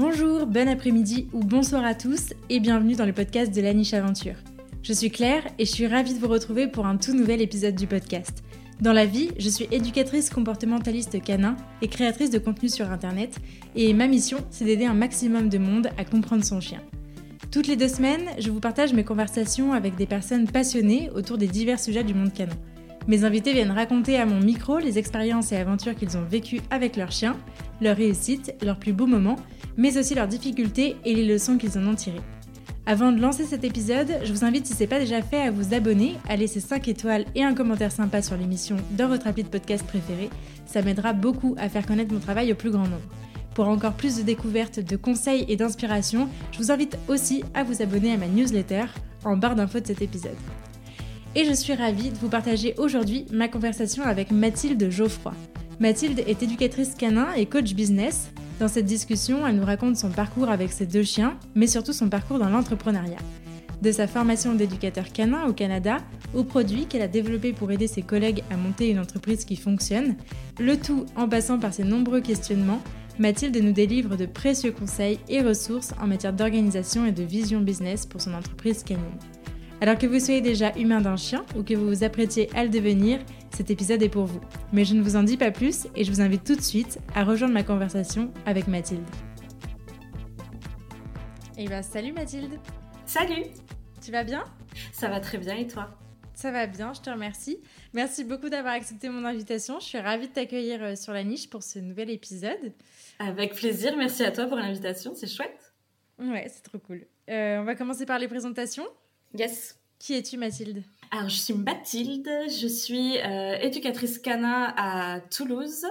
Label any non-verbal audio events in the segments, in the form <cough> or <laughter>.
Bonjour, bon après-midi ou bonsoir à tous et bienvenue dans le podcast de la niche aventure. Je suis Claire et je suis ravie de vous retrouver pour un tout nouvel épisode du podcast. Dans la vie, je suis éducatrice comportementaliste canin et créatrice de contenu sur internet et ma mission, c'est d'aider un maximum de monde à comprendre son chien. Toutes les deux semaines, je vous partage mes conversations avec des personnes passionnées autour des divers sujets du monde canin. Mes invités viennent raconter à mon micro les expériences et aventures qu'ils ont vécues avec leurs chiens, leurs réussites, leurs plus beaux moments, mais aussi leurs difficultés et les leçons qu'ils en ont tirées. Avant de lancer cet épisode, je vous invite, si ce n'est pas déjà fait, à vous abonner, à laisser 5 étoiles et un commentaire sympa sur l'émission dans votre appli de podcast préféré. Ça m'aidera beaucoup à faire connaître mon travail au plus grand nombre. Pour encore plus de découvertes, de conseils et d'inspiration, je vous invite aussi à vous abonner à ma newsletter en barre d'infos de cet épisode et je suis ravie de vous partager aujourd'hui ma conversation avec Mathilde Geoffroy. Mathilde est éducatrice canin et coach business. Dans cette discussion, elle nous raconte son parcours avec ses deux chiens, mais surtout son parcours dans l'entrepreneuriat. De sa formation d'éducateur canin au Canada aux produits qu'elle a développés pour aider ses collègues à monter une entreprise qui fonctionne, le tout en passant par ses nombreux questionnements, Mathilde nous délivre de précieux conseils et ressources en matière d'organisation et de vision business pour son entreprise canine. Alors que vous soyez déjà humain d'un chien ou que vous vous apprêtiez à le devenir, cet épisode est pour vous. Mais je ne vous en dis pas plus et je vous invite tout de suite à rejoindre ma conversation avec Mathilde. Eh ben, salut Mathilde Salut Tu vas bien? Ça va très bien et toi? Ça va bien, je te remercie. Merci beaucoup d'avoir accepté mon invitation. Je suis ravie de t'accueillir euh, sur la niche pour ce nouvel épisode. Avec plaisir, merci à toi pour l'invitation, c'est chouette. Ouais, c'est trop cool. Euh, on va commencer par les présentations. Yes. Qui es-tu, Mathilde? Alors, je suis Mathilde, je suis euh, éducatrice canin à Toulouse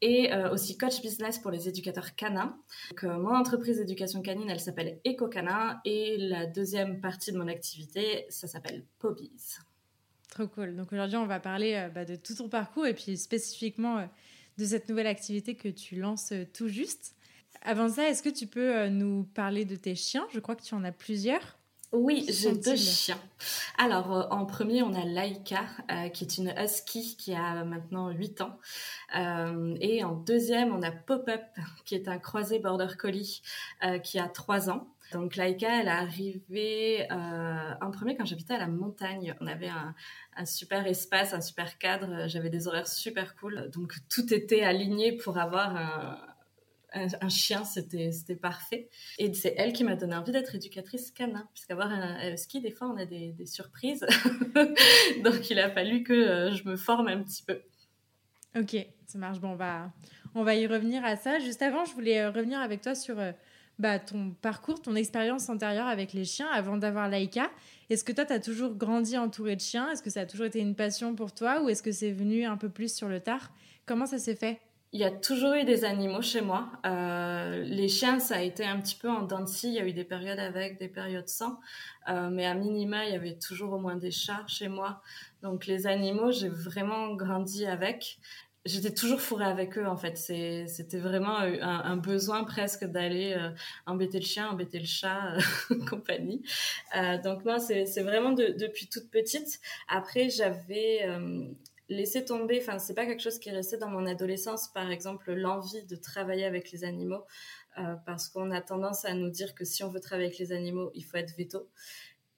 et euh, aussi coach business pour les éducateurs canins. Donc, euh, mon entreprise d'éducation canine, elle s'appelle Eco Canin et la deuxième partie de mon activité, ça s'appelle Pobies. Trop cool. Donc aujourd'hui, on va parler bah, de tout ton parcours et puis spécifiquement de cette nouvelle activité que tu lances tout juste. Avant ça, est-ce que tu peux nous parler de tes chiens? Je crois que tu en as plusieurs. Oui, j'ai deux chiens. Alors, euh, en premier, on a Laika, euh, qui est une husky qui a maintenant 8 ans. Euh, et en deuxième, on a Pop-Up, qui est un croisé border collie qui a 3 ans. Donc Laika, elle est arrivée en premier quand j'habitais à la montagne. On avait un, un, super espace, un super cadre. J'avais des horaires super cool. Donc tout était aligné pour avoir un, un, chien, c'était parfait. Et c'est elle qui m'a donné envie d'être éducatrice canin, puisqu'avoir un, ski, des fois, on a des, surprises. <laughs> Donc, il a fallu que euh, je me forme un petit peu. Ok, ça marche. Bon, on va, on va y revenir à ça. Juste avant, je voulais euh, revenir avec toi sur euh, bah, ton parcours, ton expérience antérieure avec les chiens avant d'avoir Laïka. Est-ce que toi, tu as toujours grandi entouré de chiens? Est-ce que ça a toujours été une passion pour toi? Ou est-ce que c'est venu un peu plus sur le tard? Comment ça s'est fait? Il y a toujours eu des animaux chez moi. Euh, les chiens, ça a été un petit peu en dents Il y a eu des périodes avec, des périodes sans. Euh, mais à minima, il y avait toujours au moins des chats chez moi. Donc les animaux, j'ai vraiment grandi avec. J'étais toujours fourrée avec eux en fait. C'était vraiment un, besoin presque d'aller euh, embêter le chien, embêter le chat, <laughs> compagnie. donc moi, c'est vraiment depuis toute petite. Après, j'avais laisser tomber, enfin, c'est pas quelque chose qui est resté dans mon adolescence, par exemple, l'envie de travailler avec les animaux, euh, parce qu'on a tendance à nous dire que si on veut travailler avec les animaux, il faut être veto.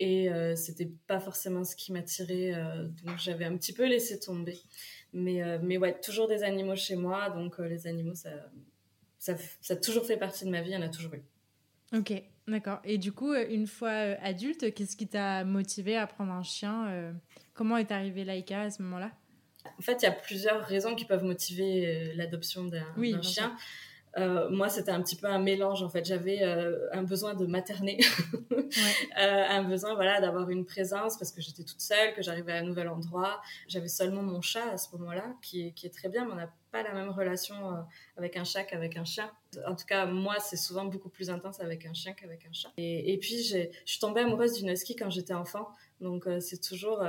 Et euh, c'était pas forcément ce qui m'attirait, euh, donc j'avais un petit peu laissé tomber. Mais, euh, mais ouais, toujours des animaux chez moi, donc les animaux, ça, ça, a toujours fait partie de ma vie, il y en a toujours eu. Ok, d'accord. Et du coup, une fois adulte, qu'est-ce qui t'a motivé à prendre un chien Comment est arrivé Laïka à ce moment-là? En fait, il y a plusieurs raisons qui peuvent motiver euh, l'adoption d'un chien. Euh, moi, c'était un petit peu un mélange. En fait, j'avais euh, un besoin de materner, <laughs> un besoin, voilà, d'avoir une présence parce que j'étais toute seule, que j'arrivais à un nouvel endroit. J'avais seulement mon chat à ce moment-là, qui, qui, est très bien, mais on n'a pas la même relation avec un chat qu'avec un chien. En tout cas, moi, c'est souvent beaucoup plus intense avec un chien qu'avec un chat. Et, et puis, je suis tombée amoureuse d'une husky quand j'étais enfant, donc c'est toujours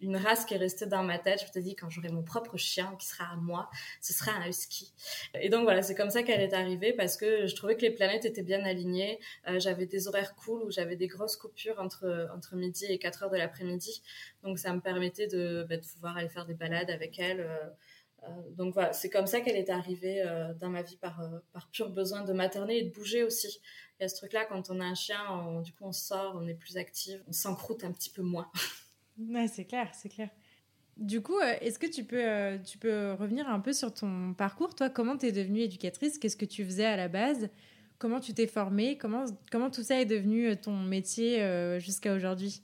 une race qui est restée dans ma tête. Je suis dit, quand j'aurai mon propre chien qui sera à moi, ce sera un husky. Et donc voilà, c'est comme ça qu'elle est arrivée parce que je trouvais que les planètes étaient bien alignées. Euh, j'avais des horaires cool où j'avais des grosses coupures entre, entre midi et 4 heures de l'après-midi. Donc ça me permettait de, bah, de, pouvoir aller faire des balades avec elle. Euh, donc voilà, c'est comme ça qu'elle est arrivée dans ma vie par, par pur besoin de materner et de bouger aussi. Il y a ce truc-là, quand on a un chien, du coup on sort, on est plus active, on s'encroute un petit peu moins. <laughs> Ouais, c'est clair, c'est clair. Du coup, est-ce que tu peux, tu peux revenir un peu sur ton parcours? Toi, comment tu es devenue éducatrice? Qu'est-ce que tu faisais à la base? Comment tu t'es formée? Comment, comment tout ça est devenu ton métier jusqu'à aujourd'hui?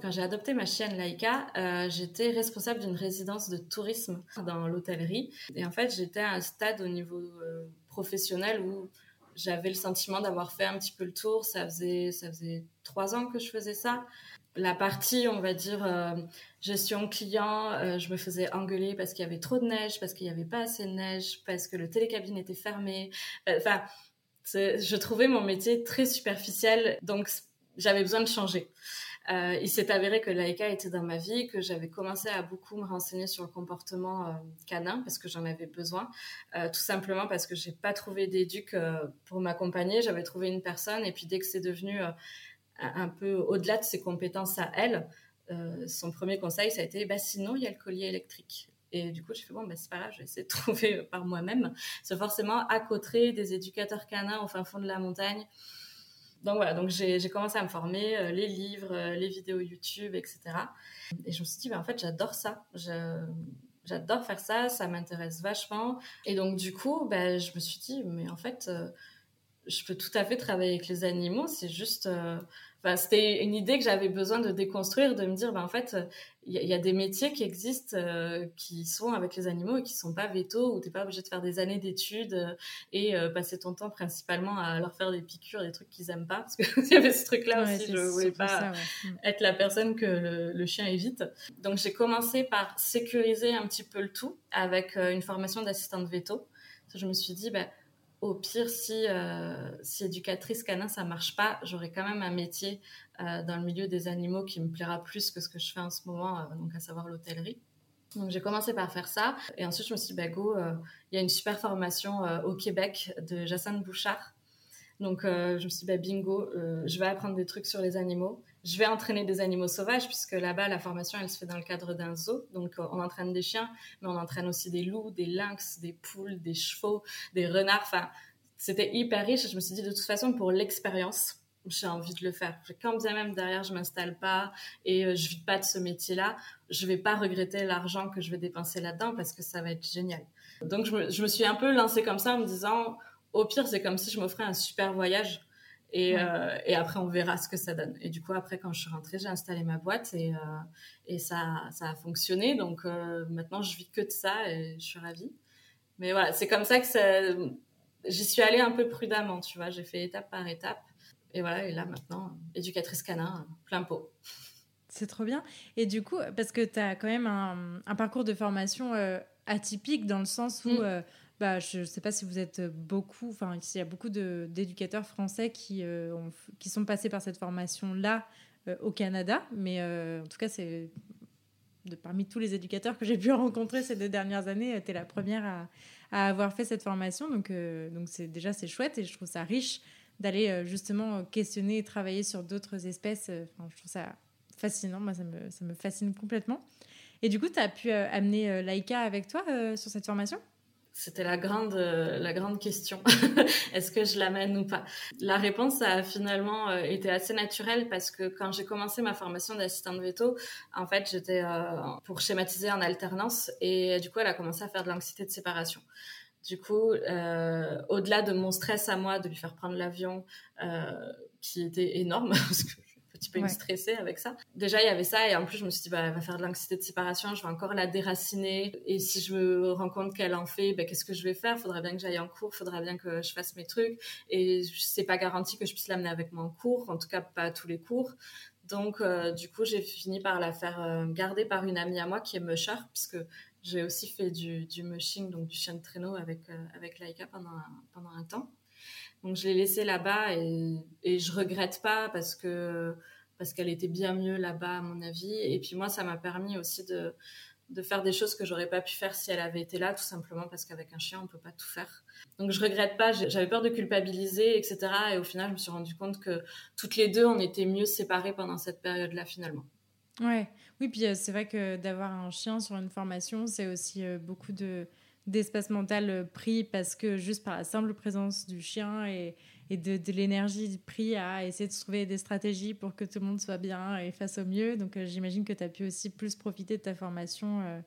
Quand j'ai adopté ma chienne Laika, euh, j'étais responsable d'une résidence de tourisme dans l'hôtellerie. Et en fait, j'étais à un stade au niveau euh, professionnel où j'avais le sentiment d'avoir fait un petit peu le tour. Ça faisait, ça faisait trois ans que je faisais ça. La partie, on va dire, euh, gestion client, je me faisais engueuler parce qu'il y avait trop de neige, parce qu'il n'y avait pas assez de neige, parce que le télécabine était fermé. Enfin, je trouvais mon métier très superficiel, donc j'avais besoin de changer. Euh, il s'est avéré que Laika était dans ma vie, que j'avais commencé à beaucoup me renseigner sur le comportement euh, canin parce que j'en avais besoin, euh, tout simplement parce que j'ai pas trouvé d'éduc pour m'accompagner. J'avais trouvé une personne et puis dès que c'est devenu un peu au-delà de ses compétences à elle, son premier conseil ça a été bah sinon il y a le collier électrique. Et du coup, j'ai fait, bon, bah, c'est pas grave, je vais essayer de <laughs> trouver par moi-même. C'est forcément à côté des éducateurs canins au fin fond de la montagne donc voilà, donc j'ai commencé à me former, euh, les livres, euh, les vidéos YouTube, etc. Et je me suis dit, bah, en fait, j'adore ça. J'adore faire ça, ça m'intéresse vachement. Et donc, du coup, bah, je me suis dit, mais en fait, euh, je peux tout à fait travailler avec les animaux. C'est juste, c'était une idée que j'avais besoin de déconstruire, de me dire, ben, en fait, il y, a des métiers qui existent, euh, qui sont avec les animaux et qui sont pas vétos, où t'es pas obligé de faire des années d'études euh, et euh, passer ton temps principalement à leur faire des piqûres, des trucs qu'ils aiment pas, parce qu'il <laughs> y avait ce truc-là aussi, je voulais pas mm. être la personne que le, le chien évite. Donc j'ai commencé par sécuriser un petit peu le tout avec une formation d'assistante veto. Je me suis dit, ben au pire, si, euh, si éducatrice canin, ça marche pas, j'aurai quand même un métier euh, dans le milieu des animaux qui me plaira plus que ce que je fais en ce moment, euh, donc à savoir l'hôtellerie. Donc j'ai commencé par faire ça, et ensuite je me suis dit, bah go, il y a une super formation au Québec de Jacinthe Bouchard. Donc je me suis dit, bah bingo, je vais apprendre des trucs sur les animaux je vais entraîner des animaux sauvages puisque là-bas la formation elle se fait dans le cadre d'un zoo. Donc euh, on entraîne des chiens mais on entraîne aussi des loups des lynx des poules des chevaux des renards. Enfin c'était hyper riche. Je me suis dit de toute façon pour l'expérience j'ai envie de le faire. Quand bien même derrière je m'installe pas et euh, je vis pas de ce métier là je vais pas regretter l'argent que je vais dépenser là-dedans parce que ça va être génial. Donc je me, je me suis un peu lancée comme ça en me disant au pire c'est comme si je m'offrais un super voyage et, euh, et, après, on verra ce que ça donne. Et du coup, après, quand je suis rentrée, j'ai installé ma boîte et, euh, et ça, ça a fonctionné. Donc euh, maintenant, je vis que de ça et je suis ravie. Mais voilà, c'est comme ça que ça... j'y suis allée un peu prudemment, tu vois. J'ai fait étape par étape. Et voilà, et là maintenant, éducatrice canin, plein pot. C'est trop bien. Et du coup, parce que tu as quand même un, un parcours de formation atypique dans le sens où mm. Bah, je ne sais pas si vous êtes beaucoup, enfin, il y a beaucoup d'éducateurs français qui, euh, qui sont passés par cette formation-là euh, au Canada, mais euh, en tout cas, c'est parmi tous les éducateurs que j'ai pu rencontrer ces deux dernières années, tu es la première à, à, avoir fait cette formation, donc donc déjà c'est chouette et je trouve ça riche d'aller justement questionner et travailler sur d'autres espèces. Je trouve ça fascinant, moi ça me, ça me fascine complètement. Et du coup, tu as pu amener Laïka avec toi sur cette formation? C'était la grande, euh, la grande question. <laughs> Est-ce que je l'amène ou pas? La réponse a finalement euh, été assez naturelle parce que quand j'ai commencé ma formation d'assistante veto, en fait, j'étais euh, pour schématiser en alternance et du coup, elle a commencé à faire de l'anxiété de séparation. Du coup, au-delà de mon stress à moi de lui faire prendre l'avion, qui était énorme <laughs> parce que petit peu stressée avec ça. Déjà, il y avait ça, et en plus, je me suis dit, bah, elle va faire de l'anxiété de séparation, je vais encore la déraciner. Et si je me rends compte qu'elle en fait, bah, qu'est-ce que je vais faire? Faudrait bien que j'aille en cours, faudrait bien que je fasse mes trucs. Et c'est pas garanti que je puisse l'amener avec moi en cours, en tout cas pas à tous les cours. Donc, euh, du coup, j'ai fini par la faire euh, garder par une amie à moi qui est musher, puisque j'ai aussi fait du, du mushing, donc du chien de traîneau avec, euh, avec Laika pendant pendant un temps. Donc je l'ai laissée là-bas et, et je regrette pas parce que parce qu'elle était bien mieux là-bas à mon avis. Et puis moi, ça m'a permis aussi de, de faire des choses que j'aurais pas pu faire si elle avait été là, tout simplement parce qu'avec un chien, on peut pas tout faire. Donc je regrette pas, j'avais peur de culpabiliser, etc. Et au final, je me suis rendu compte que toutes les deux, on était mieux séparées pendant cette période-là finalement. Ouais, oui, puis c'est vrai que d'avoir un chien sur une formation, c'est aussi beaucoup de d'espace mental pris parce que juste par la simple présence du chien et, et de, de l'énergie pris à essayer de trouver des stratégies pour que tout le monde soit bien et fasse au mieux. Donc j'imagine que tu as pu aussi plus profiter de ta formation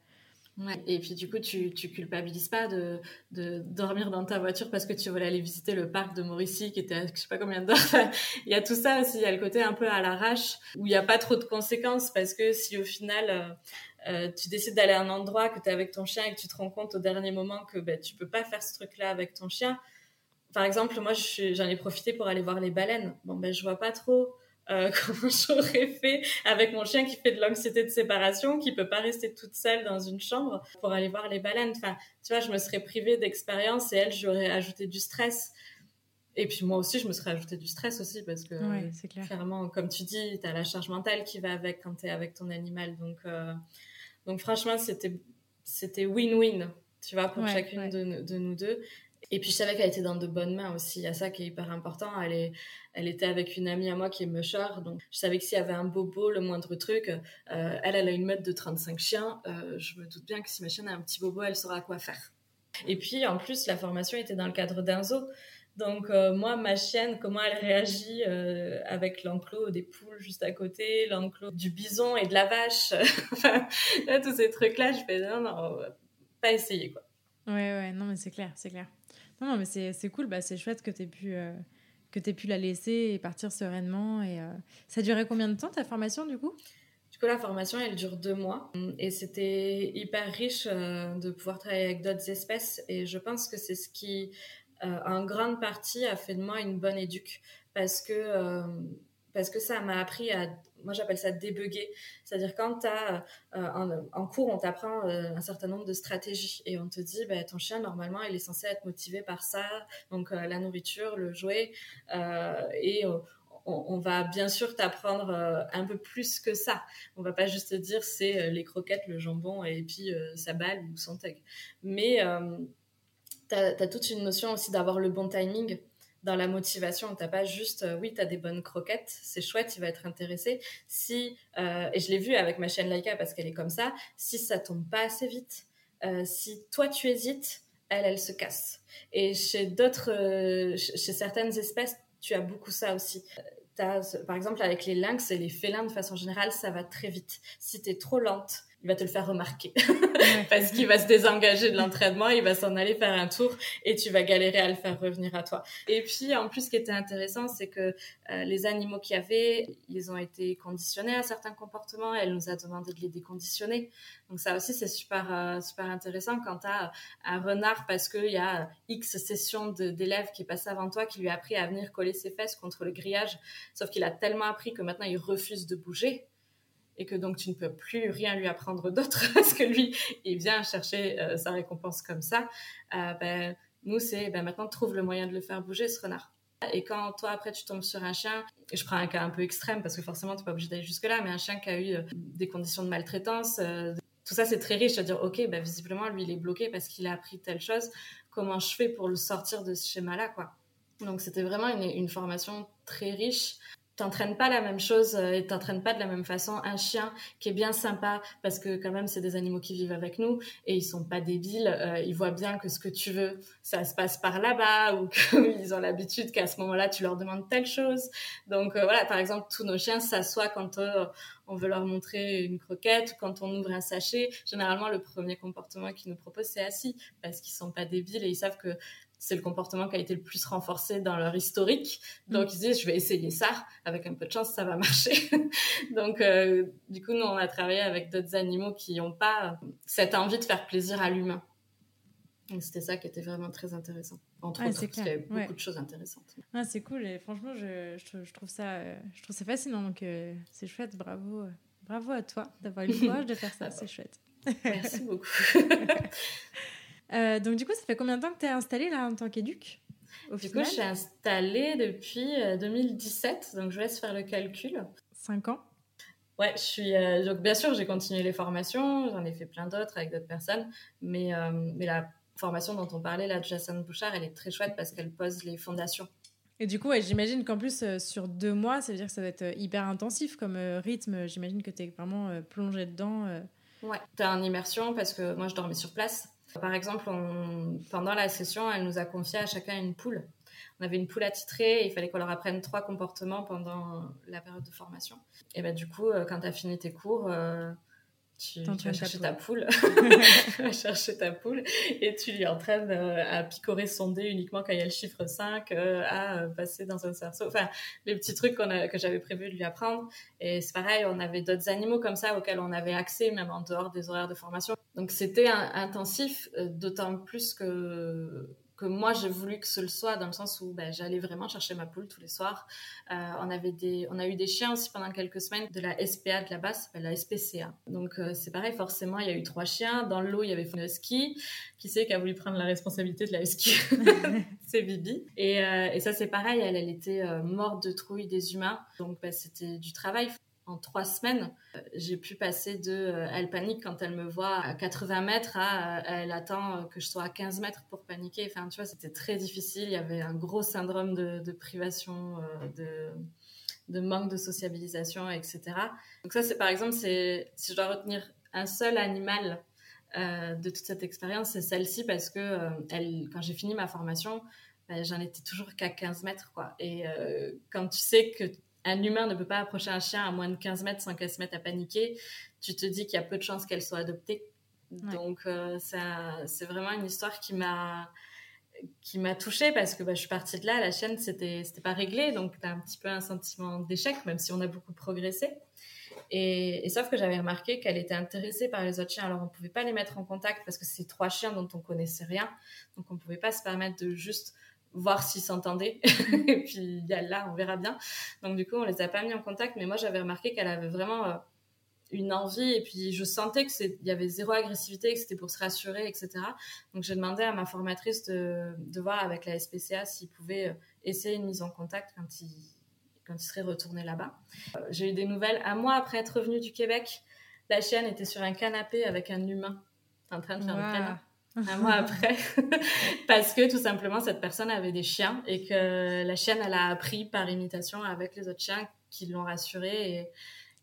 et puis du coup, tu, tu culpabilises pas de, de, dormir dans ta voiture parce que tu voulais aller visiter le parc de Mauricie qui était à je sais pas combien d'heures. <laughs> il y a tout ça aussi, il y a le côté un peu à l'arrache où il n'y a pas trop de conséquences parce que si au final euh, euh tu décides d'aller à un endroit que tu es avec ton chien et que tu te rends compte au dernier moment que ben, tu peux pas faire ce truc-là avec ton chien. Par exemple, moi j'en ai profité pour aller voir les baleines. Bon ben je vois pas trop euh, <laughs> comment j'aurais fait avec mon chien qui fait de l'anxiété de séparation, qui peut pas rester toute seule dans une chambre pour aller voir les baleines. Enfin, tu vois, je me serais privée d'expérience et elle, j'aurais ajouté du stress. Et puis moi aussi, je me serais ajouté du stress aussi parce que clairement, comme tu dis, tu as la charge mentale qui va avec quand tu es avec ton animal. Donc, euh, donc franchement, c'était c'était win-win, tu vois, pour chacune de, de, nous deux. Et puis je savais qu'elle était dans de bonnes mains aussi. Il y a ça qui est hyper important. Elle, est, elle était avec une amie à moi qui est musher. Donc je savais que s'il y avait un bobo, le moindre truc, euh, elle, elle a une meute de 35 chiens. Euh, je me doute bien que si ma chienne a un petit bobo, elle saura quoi faire. Et puis en plus, la formation était dans le cadre d'un zoo. Donc euh, moi, ma chienne, comment elle réagit avec l'enclos des poules juste à côté, l'enclos du bison et de la vache, <laughs> enfin, tous ces trucs-là, je fais non, non, pas essayer quoi. Ouais, ouais, non, mais c'est clair, c'est clair. Non, mais c'est cool, bah, c'est chouette que tu aies, pu, euh, aies pu la laisser et partir sereinement. Et, euh, Ça durait combien de temps ta formation du coup? Du coup, la formation, elle dure deux mois. Et c'était hyper riche euh, de pouvoir travailler avec d'autres espèces. Et je pense que c'est ce qui, en grande partie, a fait de moi une bonne éduque. Parce que parce que ça m'a appris à, moi j'appelle ça débugger, c'est-à-dire quand tu as euh, en, cours on t'apprend euh, un certain nombre de stratégies et on te dit bah, ton chien normalement il est censé être motivé par ça, donc euh, la nourriture, le jouet et on, va bien sûr t'apprendre un peu plus que ça. On va pas juste te dire c'est les croquettes, le jambon et puis sa balle ou son tug. Mais tu as, toute une notion aussi d'avoir le bon timing dans la motivation. T'as pas juste, euh, oui, tu as des bonnes croquettes, c'est chouette, il va être intéressé. Si, euh, et je l'ai vu avec ma chaîne Laika parce qu'elle est comme ça, si ça tombe pas assez vite, euh, si toi tu hésites, elle, elle se casse. Et chez d'autres, chez certaines espèces, tu as beaucoup ça aussi. Par exemple, avec les lynx et les félins, de façon générale, ça va très vite. Si tu es trop lente, il va te le faire remarquer <laughs> parce qu'il va se désengager de l'entraînement, il va s'en aller faire un tour et tu vas galérer à le faire revenir à toi. Et puis en plus, ce qui était intéressant, c'est que euh, les animaux qu'il y avait, ils ont été conditionnés à certains comportements. Elle nous a demandé de les déconditionner. Donc ça aussi, c'est super euh, super intéressant quand tu as un renard parce qu'il y a X sessions d'élèves qui est passé avant toi qui lui a appris à venir coller ses fesses contre le grillage, sauf qu'il a tellement appris que maintenant il refuse de bouger et que donc tu ne peux plus rien lui apprendre d'autre <laughs> parce que lui, il vient chercher euh, sa récompense comme ça, euh, ben, nous, c'est ben, maintenant trouve le moyen de le faire bouger, ce renard. Et quand toi, après, tu tombes sur un chien, je prends un cas un peu extrême parce que forcément, tu n'es pas obligé d'aller jusque-là, mais un chien qui a eu euh, des conditions de maltraitance, tout ça, c'est très riche à dire, OK, ben, visiblement, lui, il est bloqué parce qu'il a appris telle chose. Comment je fais pour le sortir de ce schéma-là, quoi? Donc, c'était vraiment une formation très riche t'entraînes pas la même chose euh, et t'entraînes pas de la même façon un chien qui est bien sympa parce que quand même c'est des animaux qui vivent avec nous et ils sont pas débiles euh, ils voient bien que ce que tu veux ça se passe par là-bas <laughs> ou qu'ils ont l'habitude qu'à ce moment-là tu leur demandes telle chose. Donc euh, voilà par exemple tous nos chiens s'assoient quand on veut leur montrer une croquette quand on ouvre un sachet. Généralement le premier comportement qu'ils nous proposent c'est assis parce qu'ils sont pas débiles et ils savent que c'est le comportement qui a été le plus renforcé dans leur historique. Donc, ils disent, je vais essayer ça. Avec un peu de chance, ça va marcher. <laughs> Donc, euh, du coup, nous, on a travaillé avec d'autres animaux qui n'ont pas cette envie de faire plaisir à l'humain. C'était ça qui était vraiment très intéressant. Entre autres, parce qu'il y avait beaucoup de choses intéressantes. Ah, c'est cool. Et franchement, je, je, trouve, ça, je trouve ça fascinant. Donc, euh, c'est chouette. Bravo. Bravo à toi d'avoir eu le courage de faire ça. <laughs> c'est chouette. Merci <laughs> beaucoup. Euh, donc, du coup, ça fait combien de temps que tu es installée là en tant qu'éduc Du coup, je suis installée depuis 2017, euh, donc je laisse faire le calcul. Cinq ans Ouais, je suis. Euh, donc, bien sûr, j'ai continué les formations, j'en ai fait plein d'autres avec d'autres personnes, mais, mais la formation dont on parlait là de Jason Bouchard, elle est très chouette parce qu'elle pose les fondations. Et du coup, ouais, j'imagine qu'en plus, euh, sur deux mois, ça veut dire que ça va être hyper intensif comme rythme. J'imagine que tu es vraiment plongé dedans. Ouais, tu en immersion parce que moi, je dormais sur place. Par exemple, pendant la session, elle nous a confié à chacun une poule. On avait une poule attitrée et il fallait qu'on leur apprenne trois comportements pendant la période de formation. Et ben, du coup, quand tu as fini tes cours, tu, vas chercher ta poule, <laughs> tu vas chercher ta poule et tu lui entraînes euh, à picorer son dé uniquement quand il y a le chiffre 5, euh, à euh, passer dans un cerceau. Enfin, les petits trucs que j'avais prévu de lui apprendre. Et c'est pareil, on avait d'autres animaux comme ça auxquels on avait accès, même en dehors des horaires de formation. Donc c'était intensif, d'autant plus que que moi j'ai voulu que ce le soit dans le sens où ben, j'allais vraiment chercher ma poule tous les soirs. Euh, on avait des, on a eu des chiens aussi pendant quelques semaines de la SPA de la base, la SPCA. Donc euh, c'est pareil, forcément il y a eu trois chiens. Dans l'eau il y avait une husky. Qui sait qui a voulu prendre la responsabilité de la husky <laughs> C'est Bibi. Et, euh, ça c'est pareil, elle, elle était morte de trouille des humains. Donc ben, c'était du travail en trois semaines, euh, j'ai pu passer de euh, elle panique quand elle me voit à 80 mètres à euh, elle attend que je sois à 15 mètres pour paniquer. Enfin, tu vois, c'était très difficile. Il y avait un gros syndrome de, privation, de, manque de sociabilisation, etc. Donc ça, c'est par exemple, c'est si je dois retenir un seul animal de toute cette expérience, c'est celle-ci parce que elle, quand j'ai fini ma formation, ben, j'en étais toujours qu'à 15 mètres, quoi. Et quand tu sais que un humain ne peut pas approcher un chien à moins de 15 mètres sans qu'elle se mette à paniquer, tu te dis qu'il y a peu de chances qu'elle soit adoptée. Donc, euh, c'est vraiment une histoire qui m'a qui m'a touchée parce que bah, je suis partie de là, la chienne, c'était c'était pas réglé, donc tu as un petit peu un sentiment d'échec, même si on a beaucoup progressé. Et, et sauf que j'avais remarqué qu'elle était intéressée par les autres chiens, alors on pouvait pas les mettre en contact parce que c'est trois chiens dont on connaissait rien, donc on pouvait pas se permettre de juste voir s'ils s'entendaient. <laughs> et puis il y a là, on verra bien. Donc du coup, on les a pas mis en contact, mais moi j'avais remarqué qu'elle avait vraiment euh, une envie et puis je sentais que c'est il y avait zéro agressivité, que c'était pour se rassurer, etc. Donc j'ai demandé à ma formatrice de, de voir avec la SPCA s'ils pouvaient euh, essayer une mise en contact quand ils quand ils seraient retournés là-bas. Euh, j'ai eu des nouvelles un mois après être revenue du Québec. La chienne était sur un canapé avec un humain en train de faire le câlin un mois après, <laughs> parce que tout simplement cette personne avait des chiens et que la chienne elle a appris par imitation avec les autres chiens qui l'ont rassurée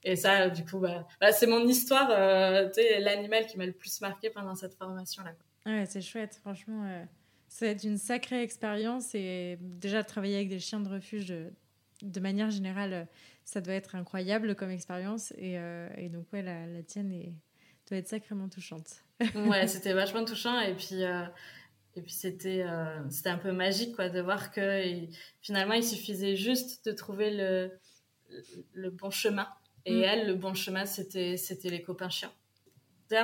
et, et ça du coup bah, bah c'est mon histoire, euh, l'animal qui m'a le plus marqué pendant cette formation là. Ouais c'est chouette franchement, euh, c'est une sacrée expérience et déjà travailler avec des chiens de refuge de, manière générale ça doit être incroyable comme expérience et, euh, et donc ouais la, la tienne doit être sacrément touchante ouais, c'était vachement touchant et puis euh, et puis c'était euh, c'était un peu magique quoi de voir que finalement il suffisait juste de trouver le le bon chemin et mm. elle le bon chemin c'était c'était les copains chiens.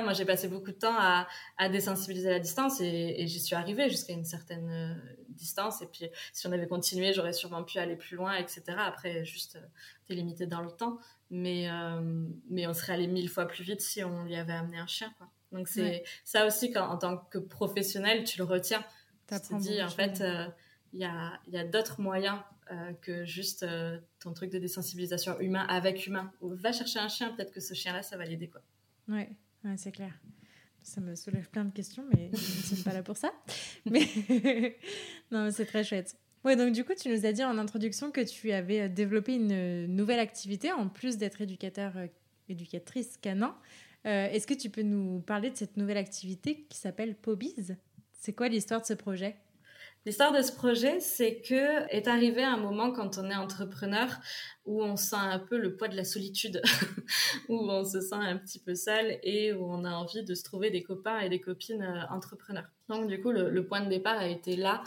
Moi, j'ai passé beaucoup de temps à, à désensibiliser la distance et, j'y suis arrivée jusqu'à une certaine euh, distance. Et puis, si on avait continué, j'aurais sûrement pu aller plus loin, etc. Après, juste, t'es limité dans le temps. Mais, mais on serait allé mille fois plus vite si on lui avait amené un chien, quoi. Donc c'est ça aussi quand en tant que professionnel, tu le retiens. Tu te dis en fait, euh, il y a, y a d'autres moyens euh, que juste euh, ton truc de désensibilisation humain avec humain. Ou va chercher un chien, peut-être que ce chien-là, ça va l'aider quoi. Ouais, ouais c'est clair. Ça me soulève plein de questions, mais je ne suis pas là pour ça. <laughs> Mais <laughs> non, c'est très chouette. Ouais, donc du coup, tu nous as dit en introduction que tu avais développé une nouvelle activité en plus d'être éducateur, éducatrice canin. Euh, est-ce que tu peux nous parler de cette nouvelle activité qui s'appelle Pobiz? C'est quoi l'histoire de ce projet? L'histoire de ce projet, c'est que est arrivé un moment quand on est entrepreneur où on sent un peu le poids de la solitude, <laughs> où on se sent un petit peu seul et où on a envie de se trouver des copains et des copines euh, entrepreneurs. Donc du coup, le, point de départ a été là.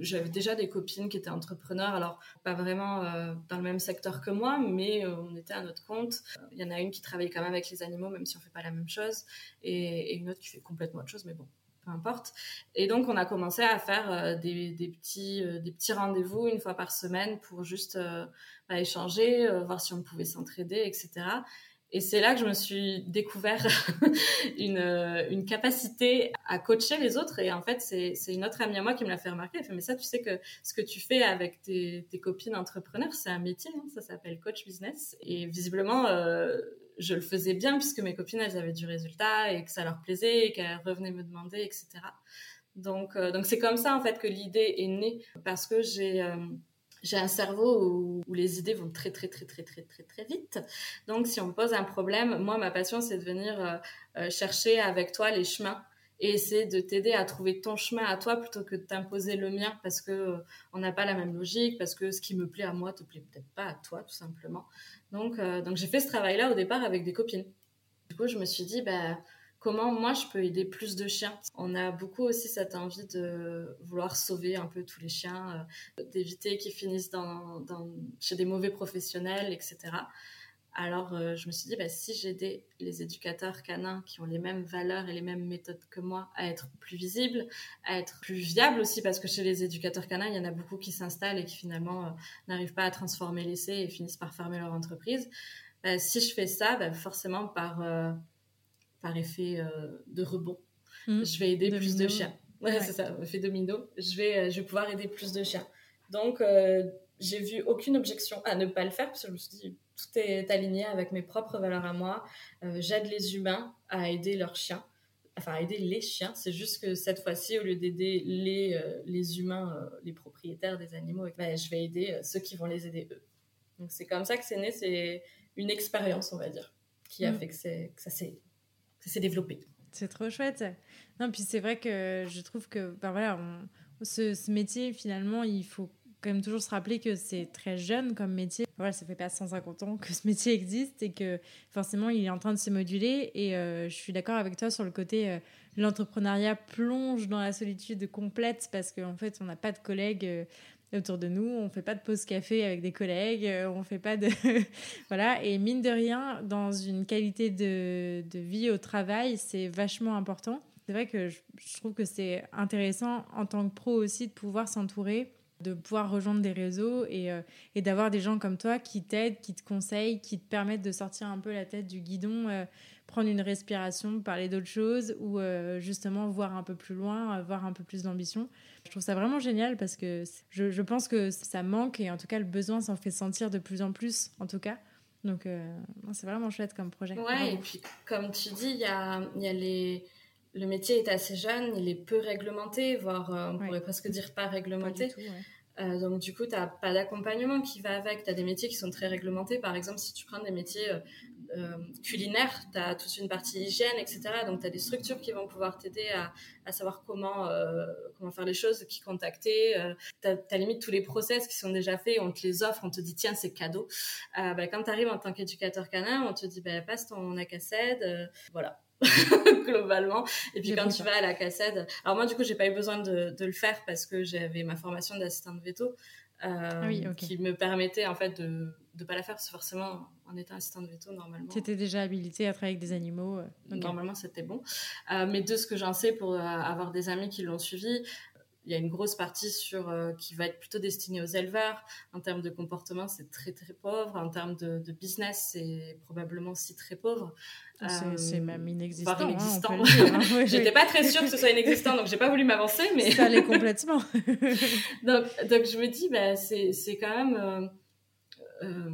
J'avais déjà des copines qui étaient entrepreneurs, alors pas vraiment euh, dans le même secteur que moi, mais euh, on était à notre compte. Il y en a une qui travaille quand même avec les animaux, même si on fait pas la même chose, et, et une autre qui fait complètement autre chose, mais bon, peu importe. Et donc, on a commencé à faire euh, des, petits, euh, petits rendez-vous une fois par semaine pour juste euh, bah, échanger, voir si on pouvait s'entraider, etc. Et c'est là que je me suis découvert <laughs> une, une capacité à coacher les autres. Et en fait, c'est une autre amie à moi qui me l'a fait remarquer. Elle fait, mais ça, tu sais que ce que tu fais avec tes, tes copines entrepreneurs, c'est un métier. Hein, ça s'appelle coach business. Et visiblement, je le faisais bien puisque mes copines elles avaient du résultat et que ça leur plaisait et qu'elles revenaient me demander etc donc euh, donc c'est comme ça en fait que l'idée est née parce que j'ai euh, j'ai un cerveau où, les idées vont très très très très très très très vite. Donc si on me pose un problème, moi ma passion c'est de venir euh, chercher avec toi les chemins et essayer de t'aider à trouver ton chemin à toi plutôt que de t'imposer le mien parce que euh, on n'a pas la même logique, parce que ce qui me plaît à moi te plaît peut-être pas à toi tout simplement. Donc donc j'ai fait ce travail là au départ avec des copines. Du coup je me suis dit bah comment moi je peux aider plus de chiens? On a beaucoup aussi cette envie de vouloir sauver un peu tous les chiens, euh, d'éviter qu'ils finissent chez des mauvais professionnels, etc. Alors euh, je me suis dit, bah, si j'aidais les éducateurs canins qui ont les mêmes valeurs et les mêmes méthodes que moi à être plus visibles, à être plus viables aussi, parce que chez les éducateurs canins, il y en a beaucoup qui s'installent et qui finalement euh, n'arrivent pas à transformer l'essai et finissent par fermer leur entreprise. Bah, si je fais ça, bah, forcément par par effet euh, de rebond. Mmh. Je vais aider plus de chiens. Ouais, c'est ça, effet domino. Je vais, euh, je vais pouvoir aider plus de chiens. Donc, euh, j'ai vu aucune objection à ne pas le faire parce que je me suis dit, tout est aligné avec mes propres valeurs à moi. J'aide les humains à aider leurs chiens. Enfin, à aider les chiens. C'est juste que cette fois-ci, au lieu d'aider les, les humains, les propriétaires des animaux, ben, je vais aider ceux qui vont les aider eux. Donc, c'est comme ça que c'est né. C'est une expérience, on va dire, qui a mmh. fait que, que ça s'est développé. C'est trop chouette. Non, puis c'est vrai que je trouve que ben voilà, ce, métier, finalement, il faut quand même toujours se rappeler que c'est très jeune comme métier. Voilà, ça fait pas 150 ans que ce métier existe et que forcément, il est en train de se moduler. Et euh, je suis d'accord avec toi sur le côté, euh, l'entrepreneuriat plonge dans la solitude complète parce qu'en fait, on n'a pas de collègues. Euh, autour de nous, on fait pas de pause café avec des collègues, on fait pas de <laughs> voilà et mine de rien dans une qualité de vie au travail, c'est vachement important. C'est vrai que je, trouve que c'est intéressant en tant que pro aussi de pouvoir s'entourer, de pouvoir rejoindre des réseaux et, euh, et d'avoir des gens comme toi qui t'aident, qui te conseillent, qui te permettent de sortir un peu la tête du guidon, euh, prendre une respiration, parler d'autres choses ou justement voir un peu plus loin, avoir un peu plus d'ambition. Je trouve ça vraiment génial parce que je, pense que ça manque et en tout cas le besoin s'en fait sentir de plus en plus en tout cas. Donc euh, c'est vraiment chouette comme projet. Ouais, et puis comme tu dis, il y a, y a les... le métier est assez jeune, il est peu réglementé, voire euh, on pourrait presque dire pas réglementé. Euh, donc du coup, tu n'as pas d'accompagnement qui va avec. Tu as des métiers qui sont très réglementés. Par exemple, si tu prends des métiers euh, culinaire, tu as toute une partie hygiène, etc. Donc, tu as des structures qui vont pouvoir t'aider à, à, savoir comment, comment faire les choses, qui contacter. Tu as, limite tous les process qui sont déjà faits, on te les offre, on te dit tiens, c'est cadeau. Bah, quand tu arrives en tant qu'éducateur canin, on te dit bah, passe ton ACACED. voilà. <laughs> globalement. Et puis quand tu vas à la cassette, alors moi du coup j'ai pas eu besoin de, de le faire parce que j'avais ma formation d'assistante veto euh, oui, qui me permettait en fait de ne pas la faire parce que forcément en étant assistante veto normalement. Tu étais déjà habilitée à travailler avec des animaux. Euh, normalement c'était bon. Euh, mais de ce que j'en sais pour avoir des amis qui l'ont suivi, il y a une grosse partie sur qui va être plutôt destinée aux éleveurs. En termes de comportement, c'est très très pauvre. En termes de, de business, c'est probablement aussi très pauvre. C'est même inexistant. inexistant. Hein, <laughs> J'étais pas très sûre que ce soit inexistant, donc j'ai pas voulu m'avancer, mais ça allait complètement. <laughs> donc, donc je me dis, bah, c'est quand même euh, euh,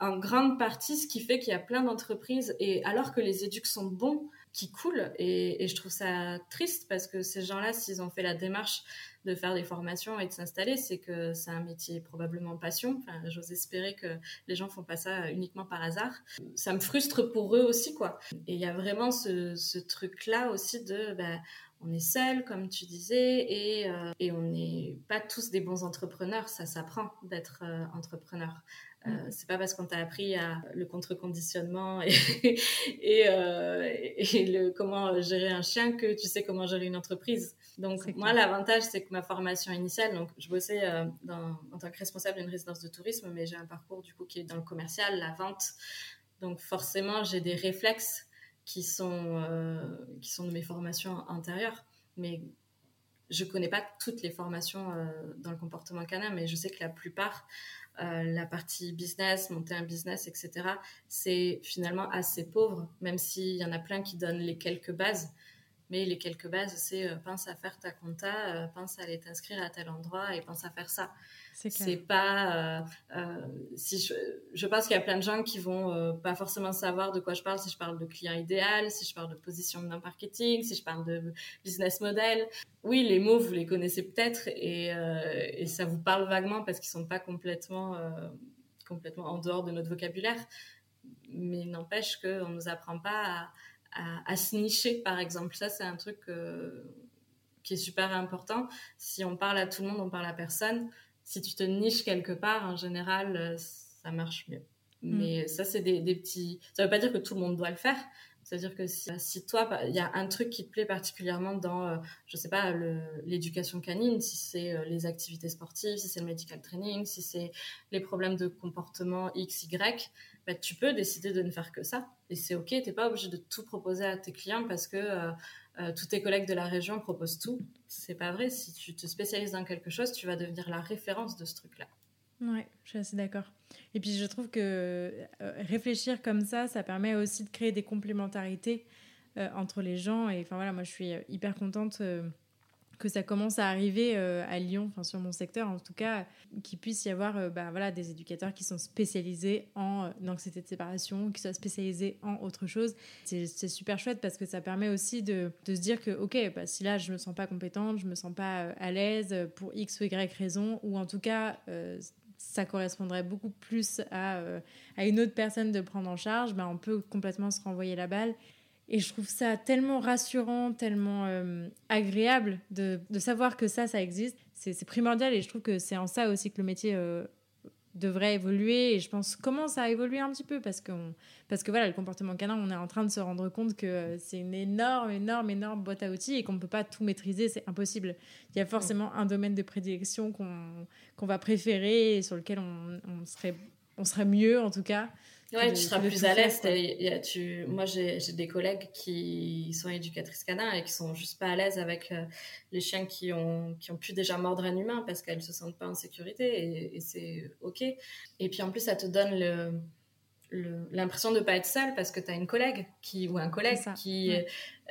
en grande partie ce qui fait qu'il y a plein d'entreprises et alors que les éducs sont bons, qui coulent et, je trouve ça triste parce que ces gens-là, s'ils ont fait la démarche de faire des formations et de s'installer, c'est que c'est un métier probablement passion. J'ose espérer que les gens font pas ça uniquement par hasard. Ça me frustre pour eux aussi, quoi. Et il y a vraiment ce, ce truc-là aussi de, bah, on est seul, comme tu disais, et, euh, et on n'est pas tous des bons entrepreneurs. Ça s'apprend d'être euh, entrepreneur. Euh, c'est pas parce qu'on t'a appris à, le contre-conditionnement et, <laughs> et, euh, et, le, comment gérer un chien que tu sais comment gérer une entreprise. Donc moi, l'avantage, c'est que ma formation initiale, donc je bossais euh, dans, en tant que responsable d'une résidence de tourisme, mais j'ai un parcours du coup qui est dans le commercial, la vente. Donc forcément, j'ai des réflexes qui sont, euh, qui sont de mes formations antérieures. Mais je connais pas toutes les formations dans le comportement canin, mais je sais que la plupart, la partie business, monter un business, etc., c'est finalement assez pauvre, même s'il y en a plein qui donnent les quelques bases Mais les quelques bases, c'est pense à faire ta compta, pense à aller t'inscrire à tel endroit et pense à faire ça. C'est pas. Euh, euh, si je, je pense qu'il y a plein de gens qui vont euh, pas forcément savoir de quoi je parle si je parle de client idéal, si je parle de position de marketing, si je parle de business model. Oui, les mots vous les connaissez peut-être et, et ça vous parle vaguement parce qu'ils sont pas complètement complètement en dehors de notre vocabulaire. Mais n'empêche qu'on nous apprend pas à, à, se nicher, par exemple. Ça, c'est un truc qui est super important. Si on parle à tout le monde, on parle à personne si tu te niches quelque part, en général, euh, ça marche mieux. Mm. Mais ça, c'est des, petits. Ça ne veut pas dire que tout le monde doit le faire. C'est-à-dire que si, toi, il y a un truc qui te plaît particulièrement dans, je euh, je sais pas, l'éducation canine, si c'est euh, les activités sportives, si c'est le medical training, si c'est les problèmes de comportement X, Y, bah, tu peux décider de ne faire que ça. Et c'est OK, tu n'es pas obligé de tout proposer à tes clients parce que euh, tous tes collègues de la région proposent tout. C'est pas vrai. Si tu te spécialises dans quelque chose, tu vas devenir la référence de ce truc-là. Ouais, je suis assez d'accord. Et puis je trouve que euh, réfléchir comme ça, ça permet aussi de créer des complémentarités euh, entre les gens. Et enfin voilà, moi je suis hyper contente que ça commence à arriver euh, à Lyon, sur mon secteur en tout cas, qu'il puisse y avoir euh, bah, des éducateurs qui sont spécialisés en euh, anxiété de séparation, qui soient spécialisés en autre chose. C'est super chouette parce que ça permet aussi de, se dire que, ok, bah, si là je me sens pas compétente, je me sens pas à l'aise pour X ou Y raison, ou en tout cas ça correspondrait beaucoup plus à, à, une autre personne de prendre en charge, bah, on peut complètement se renvoyer la balle. Et je trouve ça tellement rassurant, tellement euh, agréable de, savoir que ça, ça existe. C'est primordial et je trouve que c'est en ça aussi que le métier euh, devrait évoluer. Et je pense commence à évoluer un petit peu parce que, parce que voilà, le comportement canin, on est en train de se rendre compte que euh, c'est une énorme, énorme, énorme boîte à outils et qu'on ne peut pas tout maîtriser. C'est impossible. Il y a forcément un domaine de prédilection qu'on qu'on va préférer et sur lequel on, on, serait, on serait mieux en tout cas. Ouais, tu seras plus à l'aise. Tu... Moi, j'ai des collègues qui sont éducatrices canins et qui sont juste pas à l'aise avec euh, les chiens qui ont, qui ont pu déjà mordre un humain parce qu'elles se sentent pas en sécurité et, c'est OK. Et puis en plus, ça te donne le l'impression de ne pas être seule parce que tu as une collègue qui, ou un collègue qui,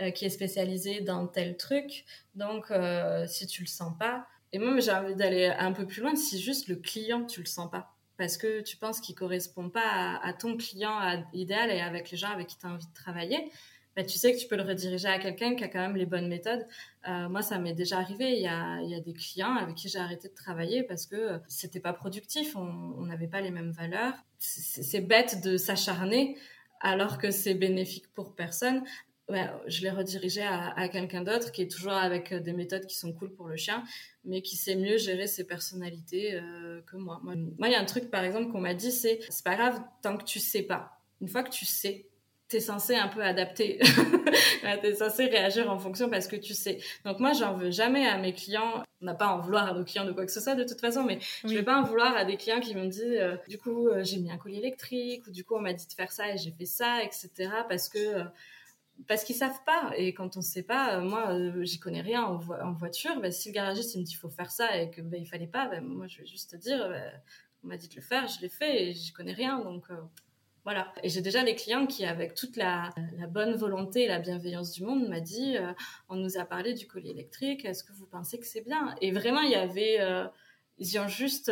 euh, qui est spécialisé dans tel truc. Donc, euh, si tu le sens pas, et moi j'ai envie d'aller un peu plus loin, si juste le client, tu le sens pas parce que tu penses qu'il correspond pas à, ton client idéal et avec les gens avec qui tu as envie de travailler, bah, tu sais que tu peux le rediriger à quelqu'un qui a quand même les bonnes méthodes. Euh, moi, ça m'est déjà arrivé. Il y, a, il y a, des clients avec qui j'ai arrêté de travailler parce que c'était pas productif. On n'avait pas les mêmes valeurs. C'est bête de s'acharner alors que c'est bénéfique pour personne je l'ai redirigé à, quelqu'un d'autre qui est toujours avec euh, des méthodes qui sont cool pour le chien, mais qui sait mieux gérer ses personnalités euh, que moi. Moi, il y a un truc, par exemple, qu'on m'a dit, c'est c'est pas grave tant que tu sais pas. Une fois que tu sais, tu es censé un peu adapter. <laughs> tu es censé réagir en fonction parce que tu sais. Donc moi, j'en veux jamais à mes clients. On n'a pas à en vouloir à nos clients de quoi que ce soit de toute façon, mais je je vais pas en vouloir à des clients qui me disent, euh, du coup, j'ai mis un collier électrique, ou du coup, on m'a dit de faire ça et j'ai fait ça, etc. Parce que parce qu'ils savent pas. Et quand on sait pas, euh, moi, euh, j'y connais rien en, voiture. Bah, si le garagiste il me dit il faut faire ça et que bah, il fallait pas, bah, moi je vais juste te dire, on m'a dit de le faire, je l'ai fait et j'y connais rien. Donc euh, voilà. Et j'ai déjà des clients qui, avec toute la, bonne volonté et la bienveillance du monde, m'a dit on nous a parlé du collier électrique. Est-ce que vous pensez que c'est bien? Et vraiment, il y avait, ils ont juste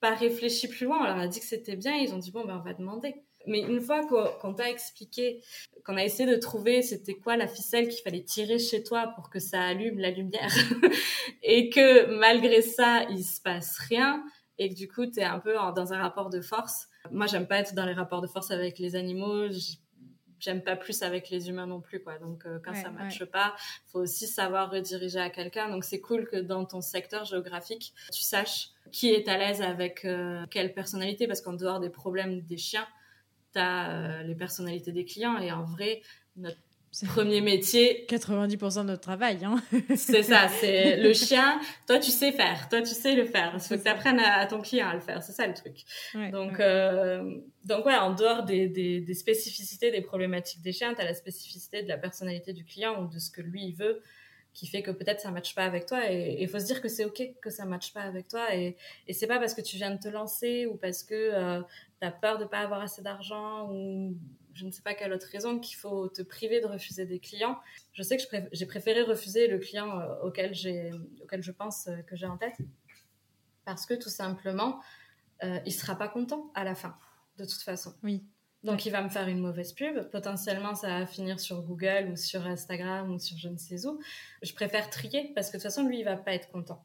pas réfléchi plus loin. On leur a dit que c'était bien. ils ont dit bon ben on va demander. Mais une fois qu'on t'a expliqué, qu'on a essayé de trouver c'était quoi la ficelle qu'il fallait tirer chez toi pour que ça allume la lumière, <laughs> et que malgré ça, il se passe rien, et que du coup, tu es un peu dans un rapport de force. Moi, j'aime pas être dans les rapports de force avec les animaux, j'aime pas plus avec les humains non plus quoi donc euh, quand ça marche pas faut aussi savoir rediriger à quelqu'un donc c'est cool que dans ton secteur géographique tu saches qui est à l'aise avec euh, quelle personnalité parce qu'en dehors des problèmes des chiens euh, les personnalités des clients. Et en vrai, notre premier métier. 90% de notre travail. Hein. <laughs> c'est ça, c'est <laughs> le chien. Toi, tu sais faire. Toi, tu sais le faire. Il faut que tu apprennes à, ton client à le faire. C'est ça le truc. donc, Euh, donc ouais, en dehors des, des, des, spécificités, des problématiques des chiens, tu as la spécificité de la personnalité du client ou de ce que lui, il veut qui fait que peut-être ça ne matche pas avec toi et il faut se dire que c'est ok que ça ne matche pas avec toi et, et c'est pas parce que tu viens de te lancer ou parce que euh, as peur de pas avoir assez d'argent ou je ne sais pas quelle autre raison qu'il faut te priver de refuser des clients. Je sais que j'ai préféré refuser le client euh, auquel, auquel je pense euh, que j'ai en tête parce que tout simplement, euh, il sera pas content à la fin, de toute façon. Oui. Donc il va me faire une mauvaise pub. Potentiellement, ça va finir sur Google ou sur Instagram ou sur je ne sais où. Je préfère trier parce que de toute façon, lui, il va pas être content.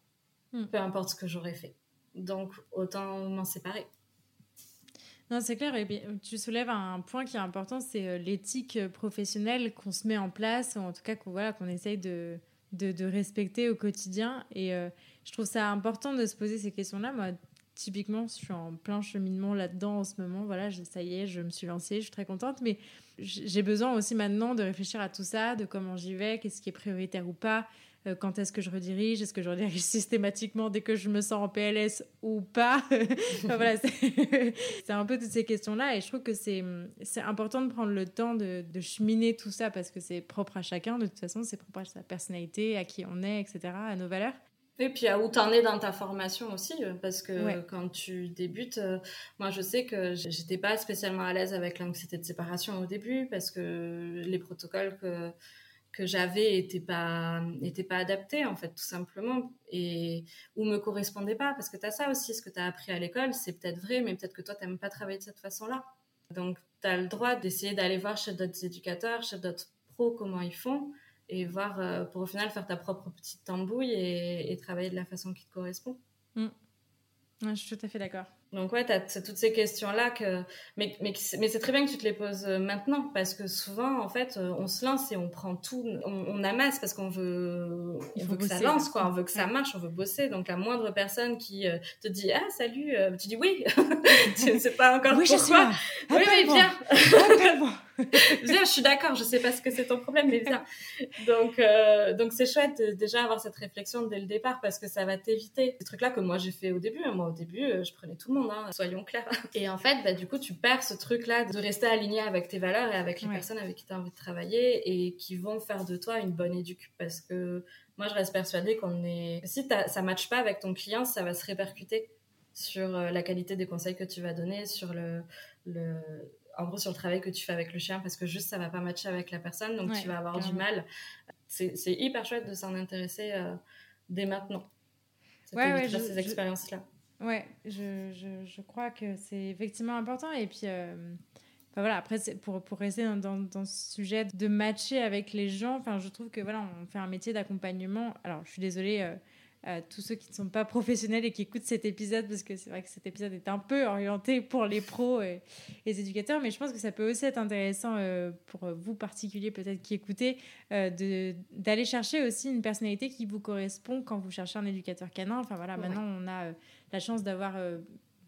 Hmm. Peu importe ce que j'aurais fait. Donc autant m'en séparer. Non, c'est clair. Et tu soulèves un point qui est important, c'est euh, l'éthique euh, professionnelle qu'on se met en place, ou en tout cas qu'on voilà, qu'on essaye de, de, respecter au quotidien. Et euh, je trouve ça important de se poser ces questions-là. Moi, typiquement, je suis en plein cheminement là-dedans en ce moment. Voilà, ça y est, je me suis lancée, je suis très contente. Mais j'ai besoin aussi maintenant de réfléchir à tout ça, de comment j'y vais, qu'est-ce qui est prioritaire ou pas. Euh, quand est-ce que je redirige? Est-ce que je redirige <laughs> systématiquement dès que je me sens en PLS ou pas? <laughs> Voilà, <laughs> C'est un peu toutes ces questions-là et je trouve que c'est important de prendre le temps de, de cheminer tout ça parce que c'est propre à chacun. De toute façon, c'est propre à sa personnalité, à qui on est, etc., à nos valeurs. Et puis à où t'en es dans ta formation aussi, euh, parce que quand tu débutes, euh, moi je sais que j'étais pas spécialement à l'aise avec l'anxiété de séparation au début, parce que les protocoles que que j'avais n'était pas était pas adapté en fait tout simplement et ou me correspondait pas parce que tu as ça aussi ce que tu as appris à l'école c'est peut-être vrai mais peut-être que toi tu n'aimes pas travailler de cette façon-là. Donc tu as le droit d'essayer d'aller voir chez d'autres éducateurs chez d'autres pros comment ils font et voir euh, pour au final faire ta propre petite tambouille et, travailler de la façon qui te correspond. Mm. je suis tout à fait d'accord donc ouais, tu as toutes ces questions-là que mais mais mais c'est très bien que tu te les poses euh, maintenant parce que souvent en fait euh, on se lance et on prend tout on, amasse parce qu'on veut on veut que ça lance quoi, on veut que ça marche, on veut bosser. Donc la moindre personne qui euh, te dit "Ah, salut", tu dis "Oui". <laughs> tu sais pas encore oui, pourquoi. Je suis Oui, oui, viens. <laughs> viens, je suis d'accord, je sais pas ce que c'est ton problème mais viens. Donc euh, donc c'est chouette de déjà avoir cette réflexion dès le départ parce que ça va t'éviter ces trucs là que moi j'ai fait au début. Hein. Moi au début, je prenais tout le monde Hein, soyons clairs. <laughs> Et en fait, bah, du coup, tu perds ce truc-là de rester aligné avec tes valeurs et avec les personnes avec qui tu as envie de travailler et qui vont faire de toi une bonne éduque. Parce que moi, je reste persuadée qu'on est. Si ça ne matche pas avec ton client, ça va se répercuter sur euh, la qualité des conseils que tu vas donner, sur le, le, en gros sur le travail que tu fais avec le chien parce que juste ça va pas matcher avec la personne donc tu vas avoir du mal c'est hyper chouette de s'en intéresser euh, dès maintenant ça ouais, ces expériences là Ouais, je, je, je, crois que c'est effectivement important. Et puis, euh, voilà, après, pour, pour rester dans, dans, ce sujet de matcher avec les gens, enfin, je trouve que voilà, on fait un métier d'accompagnement. Alors, je suis désolée. Euh, à tous ceux qui ne sont pas professionnels et qui écoutent cet épisode, parce que c'est vrai que cet épisode est un peu orienté pour les pros et les éducateurs, mais je pense que ça peut aussi être intéressant euh, pour vous particuliers peut-être qui écoutez, euh, d'aller chercher aussi une personnalité qui vous correspond quand vous cherchez un éducateur canin. Enfin voilà, maintenant on a la chance d'avoir euh,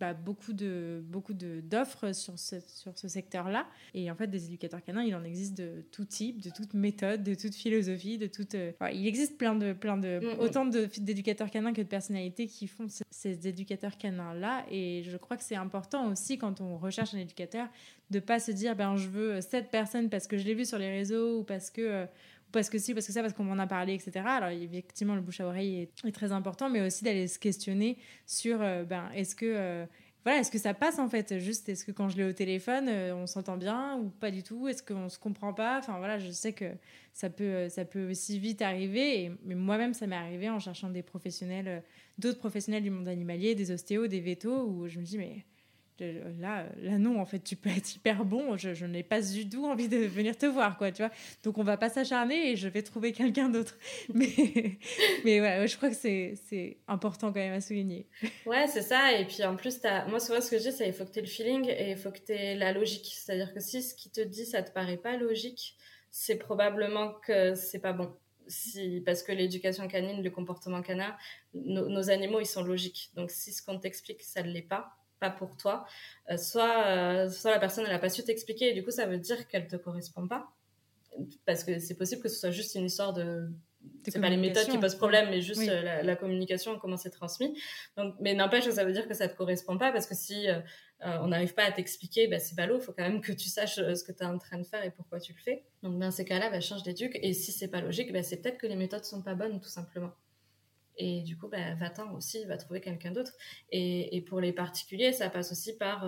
bah, beaucoup de beaucoup d'offres sur ce, sur ce secteur-là. Et en fait, des éducateurs canins, il en existe de tout type, de toute méthode, de toute philosophie, de toute. Euh, il existe plein de plein de mm, mm. autant d'éducateurs canins que de personnalités qui font ces, éducateurs canins-là. Et je crois que c'est important aussi quand on recherche un éducateur de pas se dire ben je veux cette personne parce que je l'ai vu sur les réseaux ou parce que euh, parce que si, parce que ça, parce qu'on m'en a parlé, etc. Alors, effectivement, le bouche à oreille est, très important, mais aussi d'aller se questionner sur, euh, ben, est-ce que, euh, voilà, est-ce que ça passe en fait? Juste, est-ce que quand je l'ai au téléphone, euh, on s'entend bien ou pas du tout? Est-ce qu'on se comprend pas? Enfin, voilà, je sais que ça peut, ça peut aussi vite arriver. Mais moi-même, ça m'est arrivé en cherchant des professionnels, d'autres professionnels du monde animalier, des ostéos, des vétos, où je me dis, mais là, là non, en fait, tu peux être hyper bon. Je, n'ai pas du tout envie de venir te voir, quoi, tu vois. Donc, on va pas s'acharner et je vais trouver quelqu'un d'autre. <laughs> Mais, mais ouais, je crois que c'est important quand même à souligner. Ouais, c'est ça. Et puis, en plus, moi, souvent, ce que je dis, c'est qu'il faut que tu aies le feeling et il faut que tu aies la logique. C'est-à-dire que si ce qui te dit, ça te paraît pas logique, c'est probablement que c'est pas bon. Si, parce que l'éducation canine, le comportement canin, nos animaux, ils sont logiques. Donc, si ce qu'on t'explique, ça ne l'est pas, pas pour toi, euh, soit, euh, soit la personne n'a pas su t'expliquer et du coup ça veut dire qu'elle te correspond pas. Parce que c'est possible que ce soit juste une histoire de c'est pas les méthodes qui posent problème, mais juste euh, la, communication, comment c'est transmis. Donc, mais n'empêche que ça veut dire que ça te correspond pas, parce que si on n'arrive pas à t'expliquer, bah, c'est ballot, il faut quand même que tu saches ce que tu es en train de faire et pourquoi tu le fais. Donc dans ces cas-là, bah, change d'éduc, et si c'est pas logique, bah, c'est peut-être que les méthodes sont pas bonnes, tout simplement. Et du coup, bah, va-t'en aussi, va trouver quelqu'un d'autre. Et, et, pour les particuliers, ça passe aussi par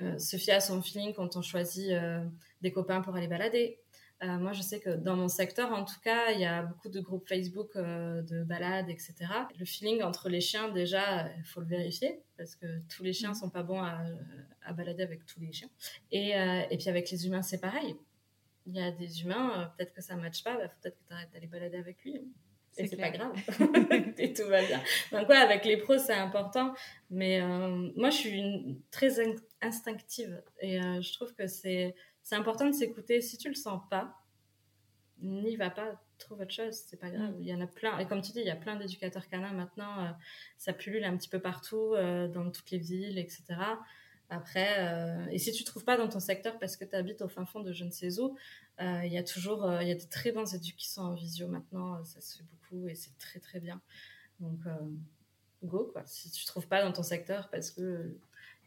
euh, se fier à son feeling quand on choisit des copains pour aller balader. Euh, moi, je sais que dans mon secteur, en tout cas, il y a beaucoup de groupes Facebook euh, de balades, etc. Le feeling entre les chiens, déjà, il faut le vérifier parce que tous les chiens ne mm. sont pas bons à, balader avec tous les chiens. Et, euh, et puis avec les humains, c'est pareil. Il y a des humains, peut-être que ça ne matche pas, bah, faut peut-être que tu arrêtes d'aller balader avec lui. Et c'est pas grave. <laughs> <laughs> et tout va bien. Donc, ouais, avec les pros, c'est important. Mais moi, je suis une, très instinctive. Et je trouve que c'est c'est important de s'écouter. Si tu le sens pas, n'y va pas, trouve autre chose, c'est pas grave. Mm. Il y en a plein. Et comme tu dis, il y a plein d'éducateurs canins maintenant. Euh, ça pullule un petit peu partout, euh, dans toutes les villes, etc. Après, euh, et si tu trouves pas dans ton secteur parce que tu habites au fin fond de je ne sais où, il y a toujours, il y a de très bons éducs qui sont en visio maintenant. ça se fait beaucoup et c'est très très bien. Donc, go quoi. Si tu trouves pas dans ton secteur parce que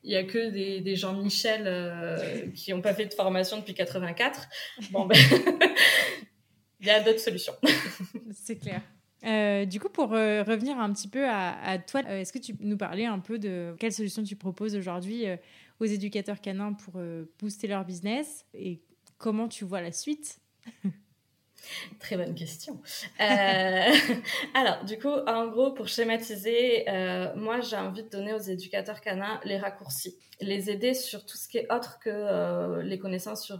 il y a que des, des gens Michel euh, qui n'ont pas fait de formation depuis 84. Bon, ben, <laughs> il y a d'autres solutions. C'est clair. Euh, du coup, pour euh, revenir un petit peu à, toi, est-ce que tu nous parlais un peu de quelles solutions tu proposes aujourd'hui aux éducateurs canins pour booster leur business et comment tu vois la suite? <laughs> Très bonne question. Euh, <laughs> alors, du coup, en gros, pour schématiser, euh, moi, j'ai envie de donner aux éducateurs canins les raccourcis, les aider sur tout ce qui est autre que euh, les connaissances sur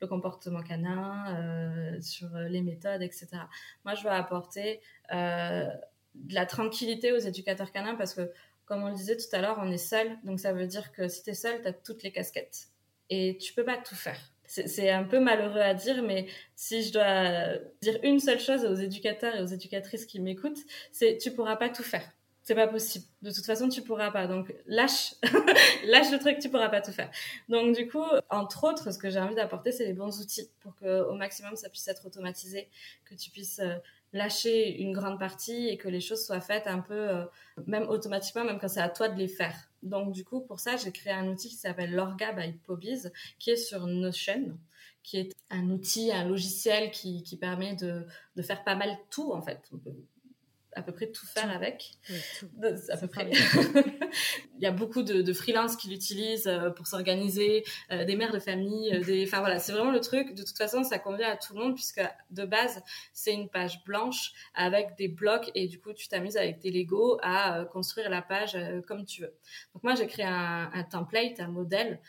le comportement canin, sur les méthodes, etc. Moi, je veux apporter de la tranquillité aux éducateurs canins parce que, comme on le disait tout à l'heure, on est seul. Donc, ça veut dire que si tu es seul, tu as toutes les casquettes. Et tu peux pas tout faire c'est un peu malheureux à dire, mais si je dois dire une seule chose aux éducateurs et aux éducatrices qui m'écoutent, c'est tu pourras pas tout faire. C'est pas possible. De toute façon, tu pourras pas. Donc, lâche, <laughs> lâche le truc, tu pourras pas tout faire. Donc, du coup, entre autres, ce que j'ai envie d'apporter, c'est les bons outils pour que, au maximum, ça puisse être automatisé, que tu puisses euh, lâcher une grande partie et que les choses soient faites un peu, euh, même automatiquement, même quand c'est à toi de les faire. Donc, du coup, pour ça, j'ai créé un outil qui s'appelle Lorga by Pobiz, qui est sur Notion, qui est un outil, un logiciel qui, qui permet de, de, faire pas mal tout, en fait à peu près tout faire avec. À peu près. <laughs> Il y a beaucoup de, de freelances qui l'utilisent euh, pour s'organiser, euh, des mères de famille, euh, des. Enfin voilà, c'est vraiment le truc. De toute façon, ça convient à tout le monde puisque de base, c'est une page blanche avec des blocs et du coup, tu t'amuses avec tes Lego à construire la page comme tu veux. Donc moi, j'ai créé un, un template, un modèle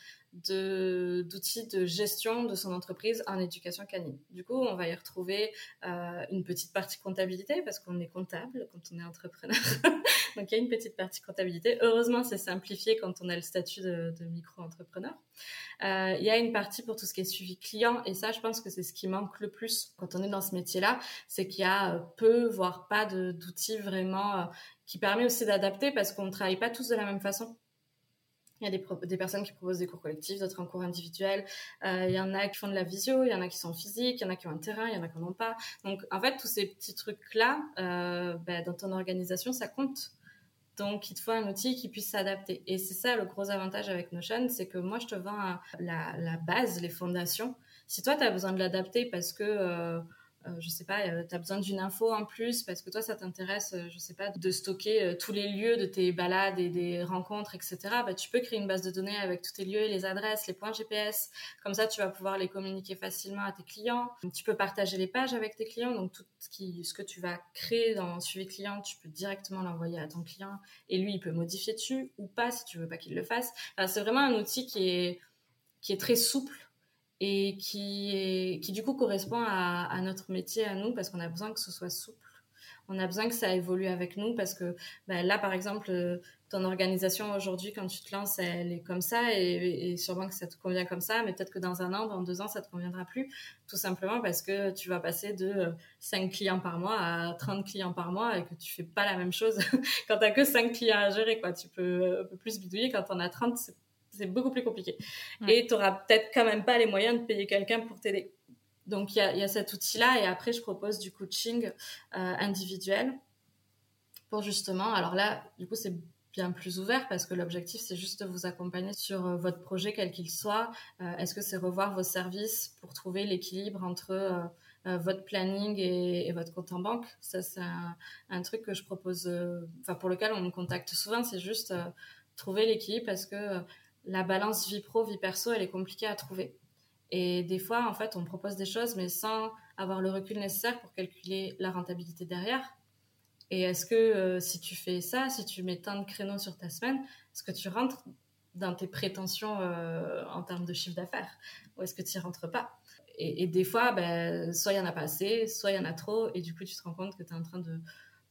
d'outils de, gestion de son entreprise en éducation canine. Du coup, on va y retrouver euh, une petite partie comptabilité parce qu'on est comptable quand on est entrepreneur. <laughs> Donc, il y a une petite partie comptabilité. Heureusement, c'est simplifié quand on a le statut de, micro-entrepreneur. Euh, il y a une partie pour tout ce qui est suivi client et ça, je pense que c'est ce qui manque le plus quand on est dans ce métier-là, c'est qu'il y a euh, peu, voire pas d'outils vraiment qui permet aussi d'adapter parce qu'on ne travaille pas tous de la même façon. Il y a des, personnes qui proposent des cours collectifs, d'autres en cours individuels. Euh, il y en a qui font de la visio, il y en a qui sont physiques, il y en a qui ont un terrain, il y en a qui n'en pas. Donc, en fait, tous ces petits trucs-là, euh, ben, dans ton organisation, ça compte. Donc, il te faut un outil qui puisse s'adapter. Et c'est ça le gros avantage avec Notion, c'est que moi, je te vends la, la base, les fondations. Si toi, tu as besoin de l'adapter parce que... Euh, euh, je sais pas, euh, tu as besoin d'une info en plus parce que toi, ça t'intéresse, euh, je sais pas, de stocker tous les lieux de tes balades et des rencontres, etc. Bah, tu peux créer une base de données avec tous tes lieux, les adresses, les points GPS. Comme ça, tu vas pouvoir les communiquer facilement à tes clients. Tu peux partager les pages avec tes clients. Donc, tout ce que tu vas créer dans suivi client, tu peux directement l'envoyer à ton client et lui, il peut modifier dessus ou pas si tu veux pas qu'il le fasse. c'est vraiment un outil qui est, qui est très souple et qui, est, qui du coup correspond à, notre métier, à nous, parce qu'on a besoin que ce soit souple. On a besoin que ça évolue avec nous parce que ben là, par exemple, euh, ton organisation aujourd'hui, quand tu te lances, elle est comme ça et, sûrement que ça te convient comme ça, mais peut-être que dans un an, dans deux ans, ça te conviendra plus, tout simplement parce que tu vas passer de 5 euh, clients par mois à 30 clients par mois et que tu fais pas la même chose <laughs> quand tu as que 5 clients à gérer. Quoi. Tu peux un peu plus bidouiller quand on a 30, c'est c'est beaucoup plus compliqué. Et tu n'auras peut-être quand même pas les moyens de payer quelqu'un pour t'aider. Donc il y a, cet outil-là et après je propose du coaching euh, individuel pour justement, alors là du coup c'est bien plus ouvert parce que l'objectif c'est juste de vous accompagner sur euh, votre projet quel qu'il soit. Euh, est-ce que c'est revoir vos services pour trouver l'équilibre entre votre planning et, votre compte en banque? Ça c'est un, truc que je propose, enfin pour lequel on me contacte souvent, c'est juste trouver l'équilibre parce que la balance vie pro, vie perso, elle est compliquée à trouver. Et des fois, en fait, on propose des choses, mais sans avoir le recul nécessaire pour calculer la rentabilité derrière. Et est-ce que euh, si tu fais ça, si tu mets tant de créneaux sur ta semaine, est-ce que tu rentres dans tes prétentions euh, en termes de chiffre d'affaires? Ou est-ce que tu n'y rentres pas? Et, des fois, ben, soit il y en a pas assez, soit il y en a trop, et du coup, tu te rends compte que tu es en train de,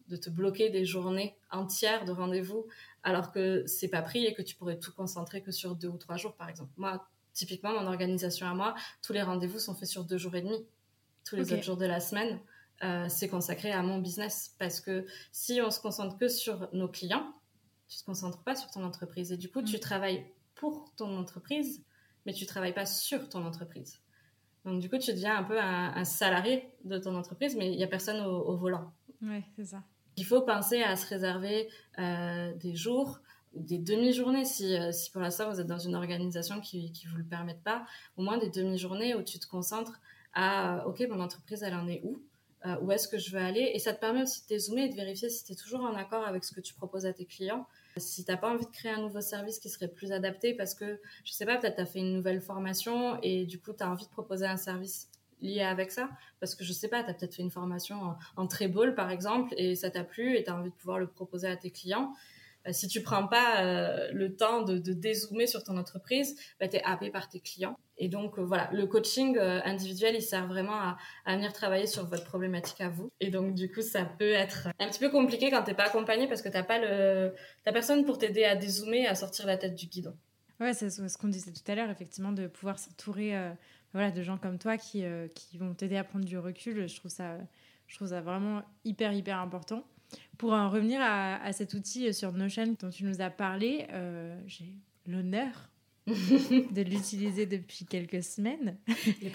de te bloquer des journées entières de rendez-vous, alors que c'est pas pris et que tu pourrais tout concentrer que sur deux ou trois jours, par exemple. Moi, typiquement, mon organisation à moi, tous les rendez-vous sont faits sur deux jours et demi. Tous les autres jours de la semaine, euh, c'est consacré à mon business. Parce que si on se concentre que sur nos clients, tu te concentres pas sur ton entreprise. Et du coup, tu mm. travailles pour ton entreprise, mais tu travailles pas sur ton entreprise. Donc, du coup, tu deviens un peu un, salarié de ton entreprise, mais il n'y a personne au, volant. Ouais, c'est ça. Il faut penser à se réserver euh, des jours ou des demi-journées, si, euh, si pour l'instant vous êtes dans une organisation qui ne vous le permette pas, au moins des demi-journées où tu te concentres à, OK, mon entreprise, elle en est où euh, où est-ce que je veux aller? Et ça te permet aussi de dézoomer et de vérifier si tu es toujours en accord avec ce que tu proposes à tes clients. Si tu n'as pas envie de créer un nouveau service qui serait plus adapté parce que, je sais pas, peut-être tu as fait une nouvelle formation et du coup, tu as envie de proposer un service lié avec ça parce que je sais pas, tu as peut-être fait une formation en, en par exemple et ça t'a plu et tu as envie de pouvoir le proposer à tes clients. Euh, si tu prends pas euh, le temps de, de, dézoomer sur ton entreprise, bah, tu es happé par tes clients. Et donc euh, voilà, le coaching individuel, il sert vraiment à, à, venir travailler sur votre problématique à vous. Et donc du coup, ça peut être un petit peu compliqué quand t'es pas accompagné parce que t'as pas le, t'as personne pour t'aider à dézoomer, à sortir la tête du guidon. Ouais, c'est ce qu'on disait tout à l'heure, effectivement, de pouvoir s'entourer, voilà, de gens comme toi qui, qui vont t'aider à prendre du recul. Je trouve ça, je trouve ça vraiment hyper hyper important. Pour en revenir à, cet outil sur Notion dont tu nous as parlé, euh, j'ai l'honneur <laughs> de l'utiliser depuis quelques semaines.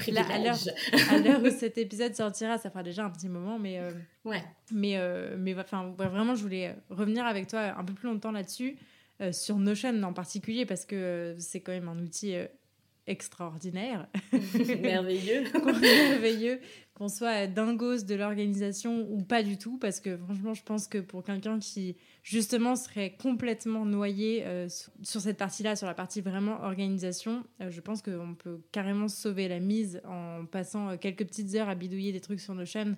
Là, à l'heure où cet épisode sortira, ça fera déjà un petit moment, mais euh, ouais. Mais euh, mais enfin vraiment, je voulais revenir avec toi un peu plus longtemps là-dessus sur Notion en particulier parce que c'est quand même un outil extraordinaire. <laughs> Merveilleux. Merveilleux. Qu'on soit dingos de l'organisation ou pas du tout, parce que franchement, je pense que pour quelqu'un qui, justement, serait complètement noyé euh, sur cette partie-là, sur la partie vraiment organisation, euh, je pense qu'on peut carrément sauver la mise en passant euh, quelques petites heures à bidouiller des trucs sur nos chaînes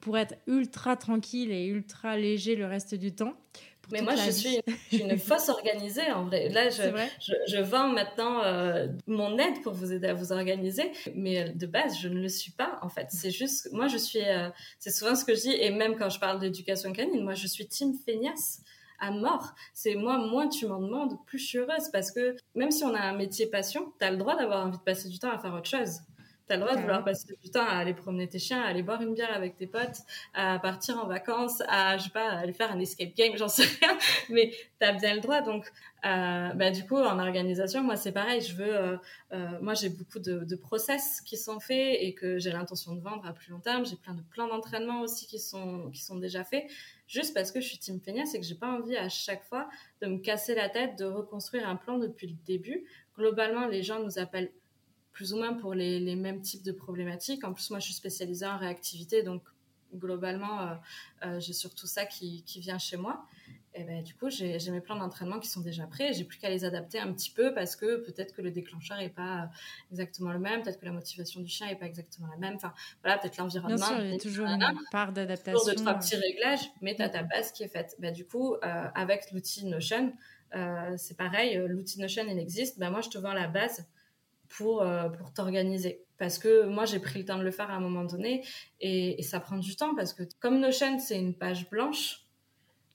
pour être ultra tranquille et ultra léger le reste du temps. Mais moi, je suis, une, <laughs> fausse organisée en vrai. Là, je, je, vends maintenant euh, mon aide pour vous aider à vous organiser. Mais euh, de base, je ne le suis pas en fait. C'est juste, moi, je suis, euh, c'est souvent ce que je dis. Et même quand je parle d'éducation canine, moi, je suis team feignasse à mort. C'est moi, moins tu m'en demandes, plus je suis heureuse parce que même si on a un métier passion, tu as le droit d'avoir envie de passer du temps à faire autre chose. T'as le droit de vouloir passer du temps à aller promener tes chiens, à aller boire une bière avec tes potes, à partir en vacances, à, je sais pas, aller faire un escape game, <laughs> j'en sais rien, mais t'as bien le droit. Donc, euh, bah, du coup, en organisation, moi, c'est pareil. Je veux, euh, euh, moi, j'ai beaucoup de, de, process qui sont faits et que j'ai l'intention de vendre à plus long terme. J'ai plein de plans d'entraînement aussi qui sont, qui sont déjà faits. Juste parce que je suis team feignasse et que j'ai pas envie à chaque fois de me casser la tête, de reconstruire un plan depuis le début. Globalement, les gens nous appellent plus ou moins pour les, les, mêmes types de problématiques. En plus, moi, je suis spécialisée en réactivité, donc globalement, euh, euh, j'ai surtout ça qui, qui, vient chez moi. Et ben, du coup, j'ai mes plans d'entraînement qui sont déjà prêts. J'ai plus qu'à les adapter un petit peu parce que peut-être que le déclencheur est pas exactement le même, peut-être que la motivation du chien est pas exactement la même. Enfin, voilà, peut-être l'environnement. Bien sûr, il y a toujours une part d'adaptation. Toujours deux, trois petits réglages, mais tu as ta base qui est faite. Ben, du coup, euh, avec l'outil Notion, euh, c'est pareil. L'outil Notion, il existe. Ben, moi, je te vends la base pour, euh, pour t'organiser. Parce que moi, j'ai pris le temps de le faire à un moment donné et, ça prend du temps parce que comme Notion, c'est une page blanche,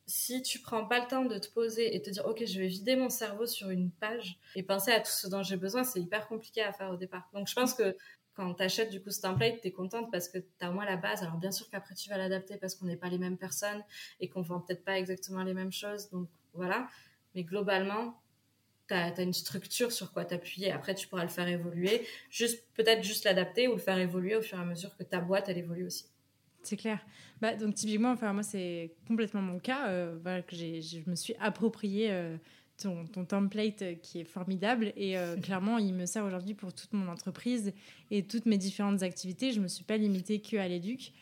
si tu prends pas le temps de te poser et te dire, OK, je vais vider mon cerveau sur une page et penser à tout ce dont j'ai besoin, c'est hyper compliqué à faire au départ. Donc, je pense que quand tu achètes du coup ce template, tu es contente parce que tu as au moins la base. Alors, bien sûr qu'après, tu vas l'adapter parce qu'on n'est pas les mêmes personnes et qu'on vend peut-être pas exactement les mêmes choses. Donc, voilà. Mais globalement, tu as, une structure sur quoi t'appuyer. Après, tu pourras le faire évoluer, juste peut-être juste l'adapter ou le faire évoluer au fur et à mesure que ta boîte, elle évolue aussi. C'est clair. Bah, donc, typiquement, enfin, moi, c'est complètement mon cas. Euh, voilà, que je me suis approprié euh, ton, ton, template euh, qui est formidable. Et <laughs> clairement, il me sert aujourd'hui pour toute mon entreprise et toutes mes différentes activités. Je ne me suis pas limitée que à l'éduc.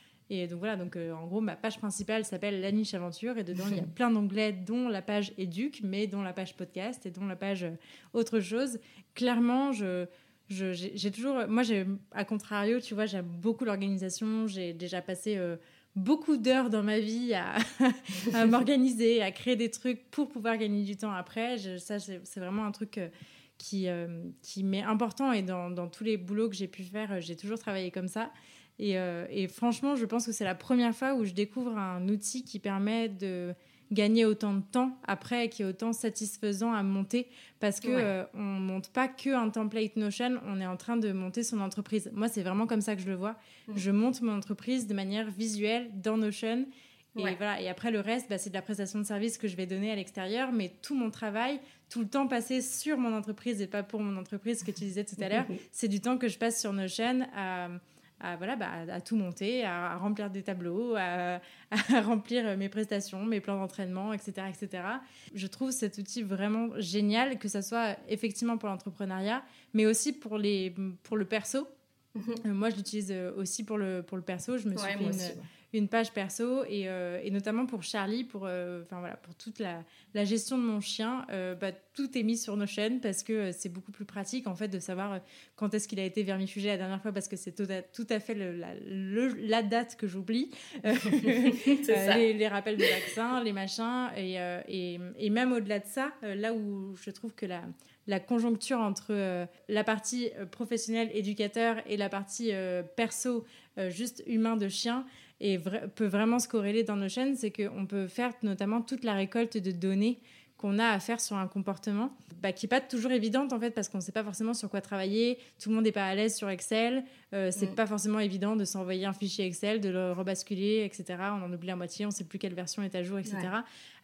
Et donc voilà, donc en gros, ma page principale s'appelle La Niche Aventure et dedans, il y a <laughs> plein d'onglets, dont la page éduque, mais dont la page podcast et dont la page autre chose. Clairement, je j'ai toujours moi à contrario tu vois j'aime beaucoup l'organisation j'ai déjà passé beaucoup d'heures dans ma vie à, <laughs> <laughs> m'organiser, à créer des trucs pour pouvoir gagner du temps après. ça, c'est vraiment un truc euh, qui, euh, qui m'est important et dans, dans, tous les boulots que j'ai pu faire, euh, j'ai toujours travaillé comme ça. Et, et franchement, je pense que c'est la première fois où je découvre un outil qui permet de gagner autant de temps après qui est autant satisfaisant à monter parce que euh, on monte pas que un template Notion, on est en train de monter son entreprise. Moi, c'est vraiment comme ça que je le vois. Mm. Je monte mon entreprise de manière visuelle dans Notion. Et voilà. Et après le reste, bah, c'est de la prestation de service que je vais donner à l'extérieur, mais tout mon travail, tout le temps passé sur mon entreprise et pas pour mon entreprise, ce que tu disais tout à l'heure, <laughs> c'est du temps que je passe sur Notion à à, voilà, bah, à tout monter, à, remplir des tableaux, <laughs> à, remplir mes prestations, mes plans d'entraînement, etc., etc. Je trouve cet outil vraiment génial, que ce soit effectivement pour l'entrepreneuriat, mais aussi pour, les, pour le perso. Mhm. Euh, moi, je l'utilise euh, aussi pour le, pour le perso. Je me suis fait une, une page perso et, euh, et, notamment pour Charlie, pour, euh, enfin voilà, pour toute la, la, gestion de mon chien, euh, bah, tout est mis sur nos chaînes parce que c'est beaucoup plus pratique en fait de savoir quand est-ce qu'il a été vermifugé la dernière fois parce que c'est tout, tout, à fait le, la, la, date que j'oublie, <laughs> les, les, rappels de vaccins, les machins et, et, et même au-delà de ça, là où je trouve que la, la conjoncture entre la partie professionnelle éducateur et la partie perso juste humain de chien et peut vraiment se corréler dans nos chaînes, c'est qu'on peut faire notamment toute la récolte de données qu'on a à faire sur un comportement, bah, qui n'est pas toujours évidente en fait parce qu'on ne sait pas forcément sur quoi travailler, tout le monde n'est pas à l'aise sur Excel, euh, c'est mm. pas forcément évident de s'envoyer un fichier Excel, de le rebasculer, etc. On en oublie la moitié, on ne sait plus quelle version est à jour, etc.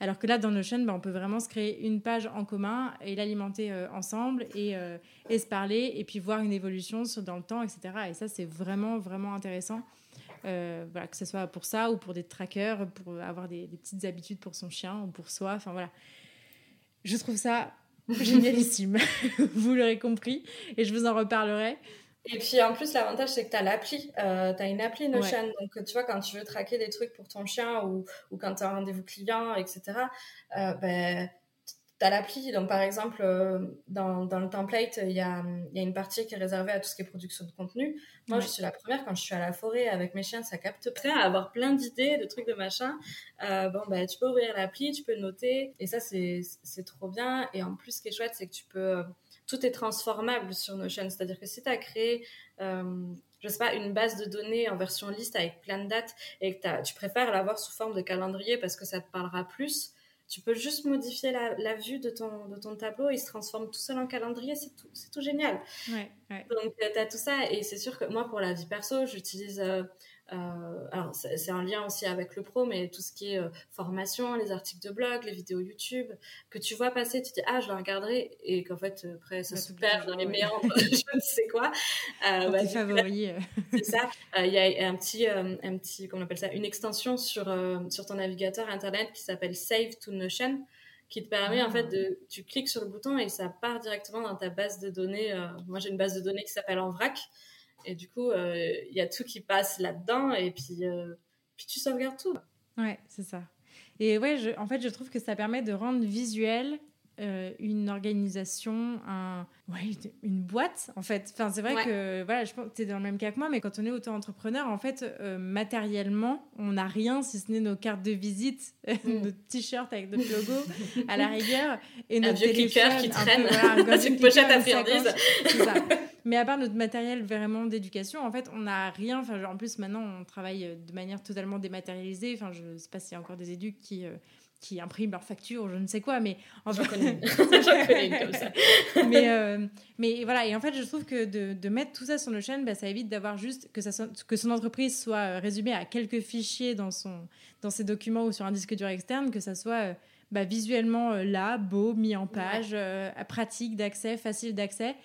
Alors que là, dans Notion, bah, on peut vraiment se créer une page en commun et l'alimenter euh, ensemble et, euh, et, se parler et puis voir une évolution sur, dans le temps, etc. Et ça, c'est vraiment, vraiment intéressant. Euh, voilà, que ce soit pour ça ou pour des trackers, pour avoir des, petites habitudes pour son chien ou pour soi. Enfin voilà. Je trouve ça <laughs> génialissime. <laughs> vous l'aurez compris et je vous en reparlerai. Et puis en plus, l'avantage, c'est que tu as l'appli. Euh, tu as une appli Notion. Donc, tu vois, quand tu veux traquer des trucs pour ton chien ou, ou quand tu as un rendez-vous client, etc., euh, ben, tu l'appli. Donc, par exemple, euh, dans, dans, le template, il y a, y a, une partie qui est réservée à tout ce qui est production de contenu. Moi, je suis la première, quand je suis à la forêt avec mes chiens, ça capte prêt à avoir plein d'idées, de trucs de machin. Euh, bon, bah, tu peux ouvrir l'appli, tu peux noter. Et ça, c'est trop bien. Et en plus, ce qui est chouette, c'est que tu peux. Tout est transformable sur Notion. C'est-à-dire que si tu as créé. Euh, je sais pas, une base de données en version liste avec plein de dates et que tu préfères l'avoir sous forme de calendrier parce que ça te parlera plus, tu peux juste modifier la, vue de ton, de ton tableau, il se transforme tout seul en calendrier, c'est tout, tout génial. Donc, tu as tout ça, et c'est sûr que moi, pour la vie perso, j'utilise euh, euh, alors, c'est un lien aussi avec le pro, mais tout ce qui est euh, formation, les articles de blog, les vidéos YouTube, que tu vois passer, tu dis ah je le regarderai et qu'en fait après ça se perd dans les méandres, <laughs> je ne sais quoi. Euh, bah, favoris. c'est ça. Il y a un petit, un petit, comment on appelle ça, une extension sur sur ton navigateur internet qui s'appelle Save to Notion qui te permet en fait ah. de tu cliques sur le bouton et ça part directement dans ta base de données moi j'ai une base de données qui s'appelle en vrac et du coup, euh, il y a tout qui passe là-dedans et puis, euh, puis tu sauvegardes tout. Ouais, c'est ça. Et ouais, en fait, je trouve que ça permet de rendre visuel euh, une organisation, un, ouais, une boîte en fait. Enfin, c'est vrai que voilà, je pense que tu es dans le même cas que moi, mais quand on est auto-entrepreneur, en fait, matériellement, on n'a rien si ce n'est nos cartes de visite, mm. nos t-shirts avec notre logo à la rigueur et notre un vieux téléphone qui traîne, peu, <laughs> une pochette à ça. <laughs> Mais à part notre matériel vraiment d'éducation, en fait, on n'a rien. Enfin, en plus, maintenant, on travaille euh, de manière totalement dématérialisée. Enfin, je ne sais pas s'il y a encore des éducs qui, euh, qui impriment leurs factures ou je ne sais quoi, mais en J'en connais, <laughs> connais comme ça. mais, euh, mais voilà, et en fait, je trouve que de, de mettre tout ça sur nos chaînes, bah, ça évite d'avoir juste que, ça que son entreprise soit résumée à quelques fichiers dans, son, dans ses documents ou sur un disque dur externe, que ça soit bah, visuellement là, beau, mis en page, pratique d'accès, facile d'accès.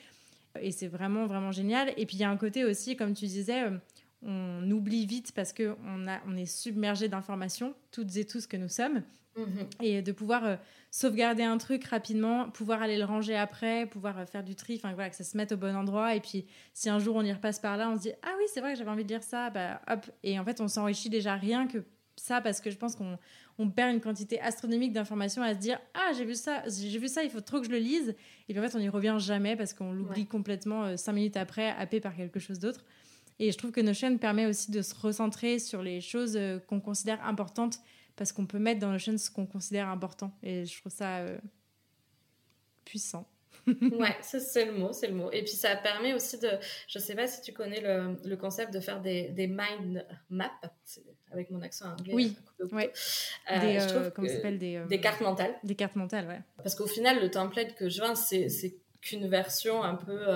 Et c'est vraiment, vraiment génial. Et puis il y a un côté aussi, comme tu disais, euh, on oublie vite parce qu'on on est submergé d'informations, toutes et tous que nous sommes. Mhm. Et de pouvoir euh, sauvegarder un truc rapidement, pouvoir aller le ranger après, pouvoir euh, faire du tri, enfin voilà, que ça se mette au bon endroit. Et puis si un jour on y repasse par là, on se dit Ah oui, c'est vrai que j'avais envie de lire ça, bah hop. Et en fait, on s'enrichit déjà rien que ça parce que je pense qu'on on perd une quantité astronomique d'informations à se dire Ah, j'ai vu ça, j'ai vu ça, il faut trop que je le lise. Et puis en fait, on n'y revient jamais parce qu'on l'oublie complètement euh, cinq minutes après, happé par quelque chose d'autre. Et je trouve que Notion permet aussi de se recentrer sur les choses qu'on considère importantes parce qu'on peut mettre dans Notion ce qu'on considère important. Et je trouve ça euh, puissant. <laughs> ouais, c'est le mot, c'est le mot. Et puis ça permet aussi de, je sais pas si tu connais le, le concept de faire des, des mind maps, avec mon accent anglais. Oui, ouais. Euh, des, euh, comment s'appelle des, des cartes mentales. Des cartes mentales, ouais. Parce qu'au final, le template que je vends, c'est qu'une version un peu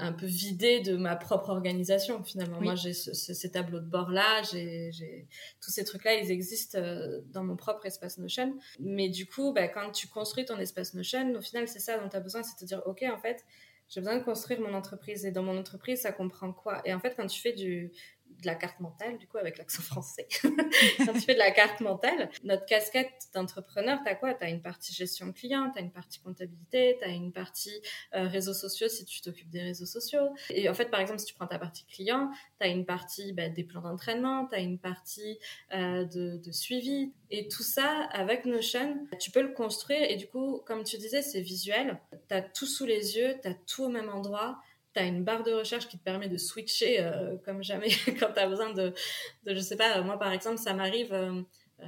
un peu vidé de ma propre organisation finalement. Moi, j'ai ces tableaux de bord là, j'ai tous ces trucs là, ils existent euh, dans mon propre espace Notion. Mais du coup, bah, quand tu construis ton espace Notion, au final, c'est ça dont tu as besoin, c'est de dire, ok, en fait, j'ai besoin de construire mon entreprise et dans mon entreprise, ça comprend quoi? Et en fait, quand tu fais du de la carte mentale, du coup, avec l'accent <laughs> français. Quand tu fais de la carte mentale, notre casquette d'entrepreneur, tu as quoi? Tu as une partie gestion client, tu as une partie comptabilité, tu as une partie euh, réseaux sociaux si tu t'occupes des réseaux sociaux. Et en fait, par exemple, si tu prends ta partie client, tu as une partie bah, des plans d'entraînement, tu as une partie euh, de, de, suivi. Et tout ça, avec Notion, tu peux le construire. Et du coup, comme tu disais, c'est visuel. Tu as tout sous les yeux, tu as tout au même endroit tu as une barre de recherche qui te permet de switcher euh, comme jamais <laughs> quand tu as besoin de, de, je sais pas, moi par exemple, ça m'arrive. Euh, euh,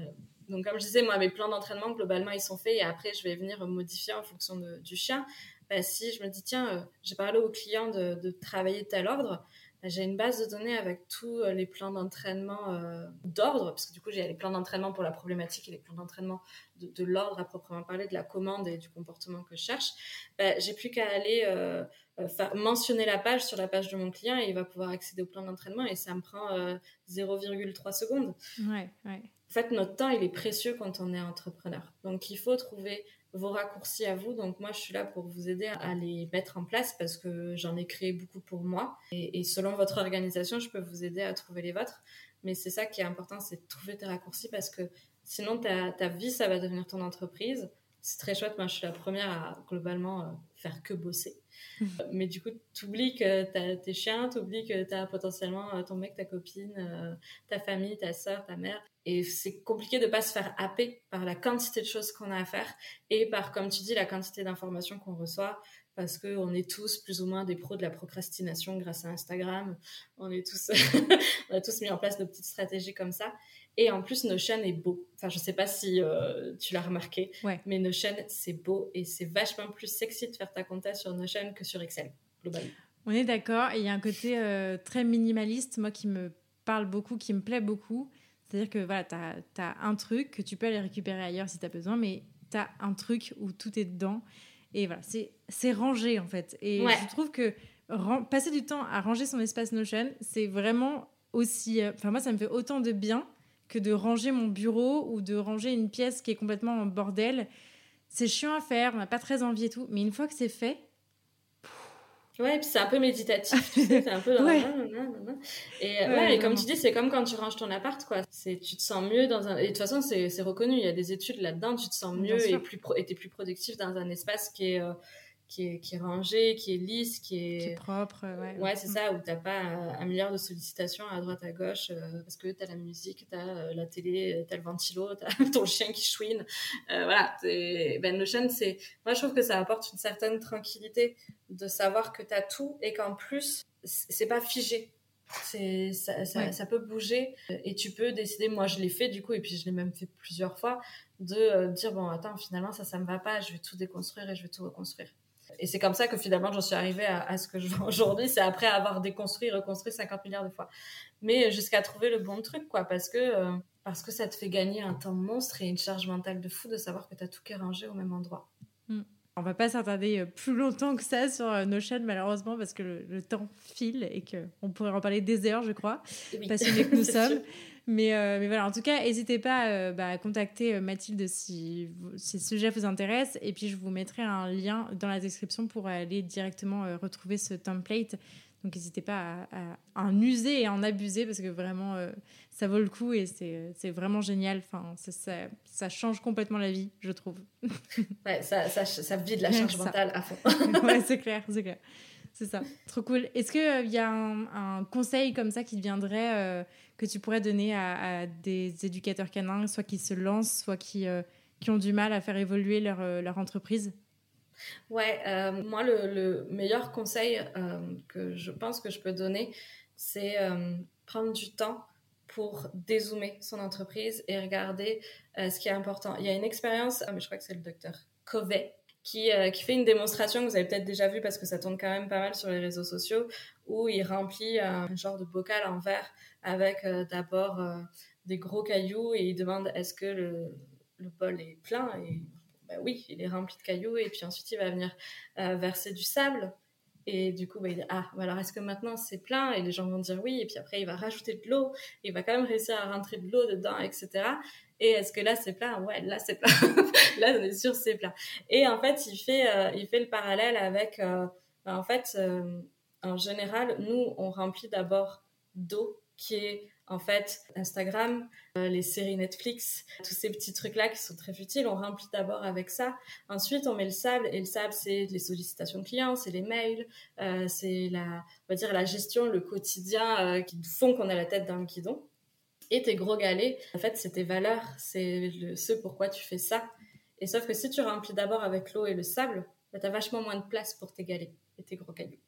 donc, comme je disais, moi, mes plans d'entraînement, globalement, ils sont faits et après, je vais venir modifier en fonction du chien. Bah, si je me dis, tiens, j'ai parlé au client de, travailler tel ordre, j'ai une base de données avec tous les plans d'entraînement d'ordre, parce que du coup, j'ai les plans d'entraînement pour la problématique et les plans d'entraînement de, de l'ordre à proprement parler, de la commande et du comportement que je cherche. Bah, j'ai plus qu'à aller euh, mentionner la page sur la page de mon client et il va pouvoir accéder au plan d'entraînement et ça me prend 0,3 euh, secondes. Ouais, ouais. En fait, notre temps, il est précieux quand on est entrepreneur. Donc, il faut trouver vos raccourcis à vous. Donc, moi, je suis là pour vous aider à les mettre en place parce que j'en ai créé beaucoup pour moi. Et, et, selon votre organisation, je peux vous aider à trouver les vôtres. Mais c'est ça qui est important, c'est de trouver tes raccourcis parce que sinon, ta, ta vie, ça va devenir ton entreprise. C'est très chouette. Moi, je suis la première à globalement euh, faire que bosser. <laughs> Mais du coup, tu oublies que tu as tes chiens, tu oublies que tu as potentiellement euh, ton mec, ta copine, euh, ta famille, ta soeur, ta mère. Et c'est compliqué de pas se faire happer par la quantité de choses qu'on a à faire et par, comme tu dis, la quantité d'informations qu'on reçoit parce qu'on est tous plus ou moins des pros de la procrastination grâce à Instagram. On est tous, <laughs> on a tous mis en place nos petites stratégies comme ça. Et en plus, Notion est beau. Enfin, je sais pas si euh, tu l'as remarqué, mais Notion, c'est beau et c'est vachement plus sexy de faire ta compta sur Notion que sur Excel, globalement. On est d'accord. il y a un côté euh, très minimaliste, moi, qui me parle beaucoup, qui me plaît beaucoup. C'est-à-dire que voilà, tu as, un truc que tu peux aller récupérer ailleurs si tu as besoin, mais tu as un truc où tout est dedans. Et voilà, c'est rangé en fait. Et je trouve que passer du temps à ranger son espace Notion, c'est vraiment aussi. Euh, enfin, moi, ça me fait autant de bien que de ranger mon bureau ou de ranger une pièce qui est complètement en bordel. C'est chiant à faire, on n'a pas très envie et tout, mais une fois que c'est fait. Ouais, et puis c'est un peu méditatif, tu sais, c'est un peu. <laughs> ouais. Et, ouais, et comme tu dis, c'est comme quand tu ranges ton appart, quoi. C'est, tu te sens mieux dans un. Et de toute façon, c'est, reconnu, il y a des études là-dedans, tu te sens mieux et plus pro... et t'es plus productif dans un espace qui est. Euh, qui est, qui est rangé, qui est lisse, qui est, qui est propre. Ouais, ouais c'est ça, où t'as pas un, milliard de sollicitations à droite, à gauche, euh, parce que t'as la musique, t'as euh, la télé, t'as le ventilo, <laughs> t'as ton chien qui chouine. Euh, voilà, Ben Notion, c'est. Moi, je trouve que ça apporte une certaine tranquillité de savoir que t'as tout et qu'en plus, c'est pas figé. C'est ça, ça, ça, peut bouger et tu peux décider. Moi, je l'ai fait du coup, et puis je l'ai même fait plusieurs fois, de dire bon, attends, finalement, ça, ça me va pas, je vais tout déconstruire et je vais tout reconstruire. Et c'est comme ça que finalement j'en suis arrivée à, ce que je vois aujourd'hui. C'est après avoir déconstruit, reconstruit 50 milliards de fois. Mais jusqu'à trouver le bon truc, quoi. Parce que, euh, parce que ça te fait gagner un temps monstre et une charge mentale de fou de savoir que tu as tout qui est rangé au même endroit. Mm. On va pas s'attarder euh, plus longtemps que ça sur euh, nos chaînes, malheureusement, parce que le, temps file et qu'on pourrait en parler des heures, je crois, oui. passionnés que nous <laughs> sommes. Mais, euh, mais, voilà, en tout cas, n'hésitez pas bah, à contacter Mathilde si, si, ce sujet vous intéresse. Et puis, je vous mettrai un lien dans la description pour aller directement retrouver ce template Donc n'hésitez pas à, en user et en abuser parce que vraiment, euh, ça vaut le coup et c'est vraiment génial. Enfin, ça, ça, change complètement la vie, je trouve. <laughs> ouais, ça, ça, ça vide la charge mentale à fond. <laughs> ouais, <laughs> c'est clair, c'est clair. C'est ça. Trop cool. Est-ce qu'il il y a un, conseil comme ça qui viendrait, euh, que tu pourrais donner à, des éducateurs canins, soit qui se lancent, soit qui, euh, qui ont du mal à faire évoluer leur, leur entreprise? Ouais, euh, moi, le, meilleur conseil euh, que je pense que je peux donner, c'est euh, prendre du temps pour dézoomer son entreprise et regarder ce qui est important. Il y a une expérience, ah, mais je crois que c'est le docteur Covey, qui, qui, fait une démonstration que vous avez peut-être déjà vue parce que ça tourne quand même pas mal sur les réseaux sociaux, où il remplit un genre de bocal en verre avec d'abord des gros cailloux et il demande est-ce que le, le bol est plein? Et bah oui, il est rempli de cailloux et puis ensuite il va venir euh, verser du sable. Et du coup, bah, il dit, ah, bah alors est-ce que maintenant c'est plein? Et les gens vont dire oui. Et puis après, il va rajouter de l'eau. Il va quand même réussir à rentrer de l'eau dedans, etc. Et est-ce que là c'est plein? Ouais, là c'est plein. <laughs> là, on est sûr c'est plein. Et en fait, il fait, euh, il fait le parallèle avec, euh, en fait, en général, nous, on remplit d'abord d'eau qui est en fait, Instagram, euh, les séries Netflix, tous ces petits trucs-là qui sont très futiles, on remplit d'abord avec ça. Ensuite, on met le sable, et le sable, c'est les sollicitations clients, c'est les mails, euh, c'est la, on va dire, la gestion, le quotidien euh, qui font qu'on a la tête dans le guidon. Et tes gros galets, en fait, c'est tes valeurs, c'est ce pourquoi tu fais ça. Et sauf que si tu remplis d'abord avec l'eau et le sable, bah, tu as vachement moins de place pour tes galets et tes gros cailloux.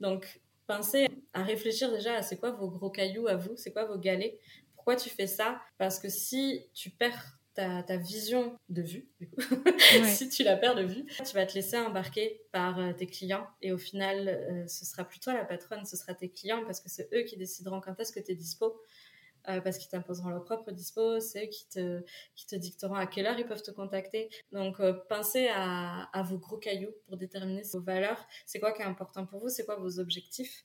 Donc, pensez à réfléchir déjà à c'est quoi vos gros cailloux à vous, c'est quoi vos galets, pourquoi tu fais ça Parce que si tu perds ta, ta, vision de vue, <laughs> si tu la perds de vue, tu vas te laisser embarquer par euh, tes clients et au final, euh, ce sera plus toi la patronne, ce sera tes clients parce que c'est eux qui décideront quand est-ce que tu es dispo. Euh, parce qu'ils t'imposeront leur propre dispo, c'est eux qui te, qui te dicteront à quelle heure ils peuvent te contacter. Donc, euh, pensez à, à, vos gros cailloux pour déterminer vos valeurs. C'est quoi qui est important pour vous? C'est quoi vos objectifs?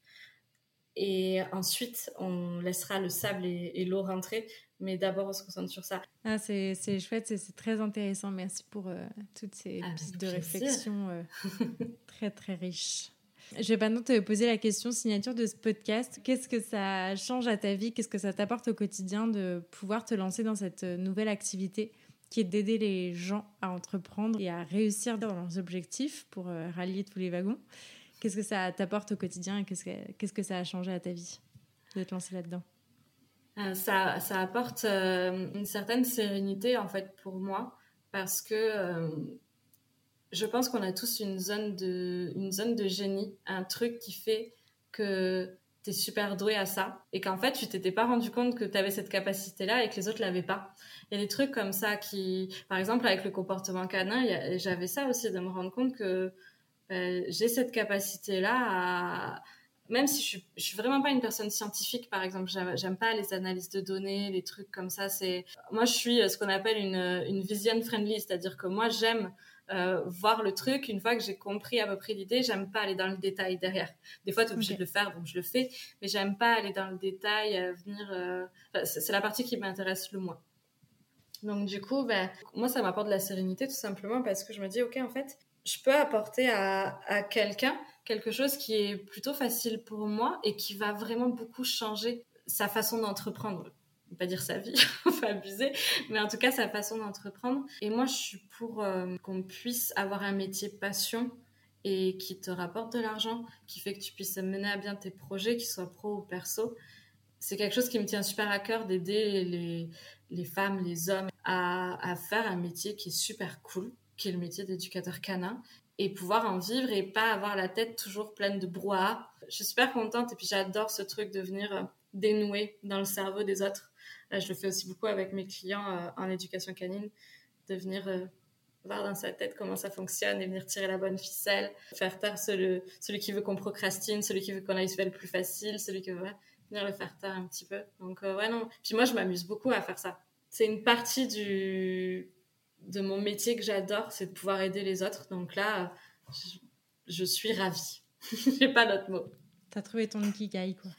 Et ensuite, on laissera le sable et, l'eau rentrer. Mais d'abord, on se concentre sur ça. Ah, c'est chouette, c'est très intéressant. Merci pour euh, toutes ces pistes de réflexion <laughs> très, très riches. Je vais maintenant te poser la question signature de ce podcast. Qu'est-ce que ça change à ta vie? Qu'est-ce que ça t'apporte au quotidien de pouvoir te lancer dans cette nouvelle activité qui est d'aider les gens à entreprendre et à réussir dans leurs objectifs pour euh, rallier tous les wagons? Qu'est-ce que ça t'apporte au quotidien et qu'est-ce que, qu'est-ce que ça a changé à ta vie de te lancer là-dedans? Euh, ça, ça, apporte euh, une certaine sérénité en fait pour moi parce que je pense qu'on a tous une zone de, une zone de génie, un truc qui fait que tu es super doué à ça et qu'en fait tu t'étais pas rendu compte que tu avais cette capacité là et que les autres l'avaient pas. Il y a des trucs comme ça qui par exemple avec le comportement canin, j'avais ça aussi de me rendre compte que ben, j'ai cette capacité là même si je suis, je suis vraiment pas une personne scientifique, par exemple, j'aime pas les analyses de données, les trucs comme ça. C'est moi, je suis ce qu'on appelle une, une vision friendly, c'est-à-dire que moi, j'aime euh, voir le truc. Une fois que j'ai compris à peu près l'idée, j'aime pas aller dans le détail derrière. Des fois, tu es obligé de le faire, donc je le fais, mais j'aime pas aller dans le détail, euh, venir. Euh, c'est la partie qui m'intéresse le moins. Donc du coup, ben, moi, ça m'apporte de la sérénité tout simplement parce que je me dis, ok, en fait, je peux apporter à, à quelqu'un quelque chose qui est plutôt facile pour moi et qui va vraiment beaucoup changer sa façon d'entreprendre pas dire sa vie, <laughs> on va abuser, mais en tout cas sa façon d'entreprendre. Et moi, je suis pour euh, qu'on puisse avoir un métier passion et qui te rapporte de l'argent, qui fait que tu puisses mener à bien tes projets, qu'ils soient pro ou perso. C'est quelque chose qui me tient super à cœur d'aider les, les, femmes, les hommes à, à faire un métier qui est super cool, qui est le métier d'éducateur canin, et pouvoir en vivre et pas avoir la tête toujours pleine de brouhaha. Je suis super contente et puis j'adore ce truc de venir dénouer dans le cerveau des autres je le fais aussi beaucoup avec mes clients euh, en éducation canine, de venir euh, voir dans sa tête comment ça fonctionne et venir tirer la bonne ficelle, faire taire celui, celui qui veut qu'on procrastine, celui qui veut qu'on aille se faire le plus facile, celui qui veut venir le faire taire un petit peu. Donc, euh, ouais, non. Puis moi, je m'amuse beaucoup à faire ça. C'est une partie du, de mon métier que j'adore, c'est de pouvoir aider les autres. Donc là, je, suis ravie. <laughs> j'ai pas d'autre mot. T'as trouvé ton ikigai, quoi.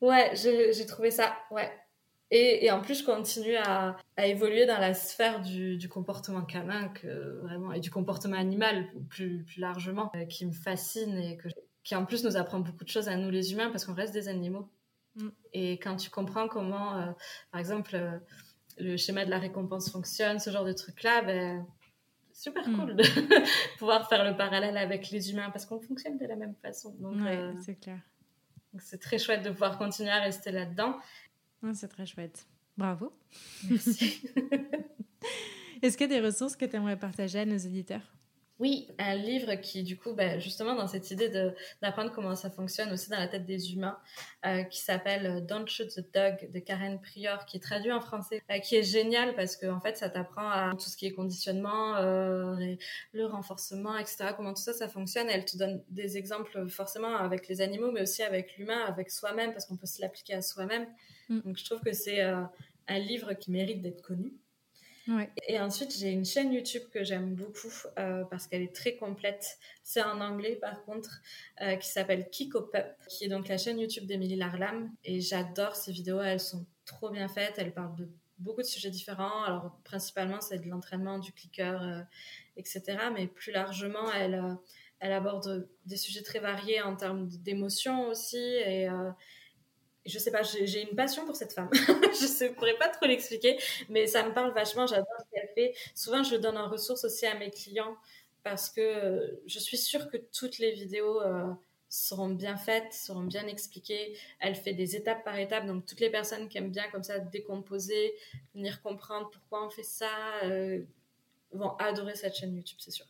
Ouais, j'ai trouvé ça, ouais. Et, et, en plus, je continue à, à, évoluer dans la sphère du, du, comportement canin que, vraiment, et du comportement animal plus, plus largement, euh, qui me fascine et que qui en plus nous apprend beaucoup de choses à nous les humains parce qu'on reste des animaux. Mm. Et quand tu comprends comment, euh, par exemple, euh, le schéma de la récompense fonctionne, ce genre de trucs-là, ben, super mm. cool de <laughs> pouvoir faire le parallèle avec les humains parce qu'on fonctionne de la même façon. Donc, c'est clair. C'est très chouette de pouvoir continuer à rester là-dedans. C'est très chouette. Bravo. Merci. <laughs> Est-ce qu'il y a des ressources que tu aimerais partager à nos éditeurs oui, un livre qui, du coup, bah, justement, dans cette idée d'apprendre comment ça fonctionne aussi dans la tête des humains, euh, qui s'appelle euh, Don't Shoot the Dog de Karen Prior, qui est traduit en français, euh, qui est génial parce que, en fait, ça t'apprend à tout ce qui est conditionnement, le renforcement, etc., comment tout ça, ça fonctionne. elle te donne des exemples forcément avec les animaux, mais aussi avec l'humain, avec soi-même, parce qu'on peut se l'appliquer à soi-même. Mm. Donc, je trouve que c'est un livre qui mérite d'être connu. Et ensuite, j'ai une chaîne YouTube que j'aime beaucoup euh, parce qu'elle est très complète. C'est en anglais, par contre, euh, qui s'appelle Kiko Pup, qui est donc la chaîne YouTube d'Emilie Larlam. Et j'adore ces vidéos, elles sont trop bien faites. Elles parlent de beaucoup de sujets différents. Alors, principalement, c'est de l'entraînement, du clicker, euh, etc. Mais plus largement, elle, elle aborde des sujets très variés en termes d'émotions aussi. Et je sais pas, j'ai une passion pour cette femme. <laughs> je ne pourrais pas trop l'expliquer, mais ça me parle vachement. J'adore ce qu'elle fait. Souvent, je donne en ressource aussi à mes clients parce que je suis sûre que toutes les vidéos euh, seront bien faites, seront bien expliquées. Elle fait des étapes par étape, donc toutes les personnes qui aiment bien comme ça décomposer, venir comprendre pourquoi on fait ça, euh, vont adorer cette chaîne YouTube, c'est sûr.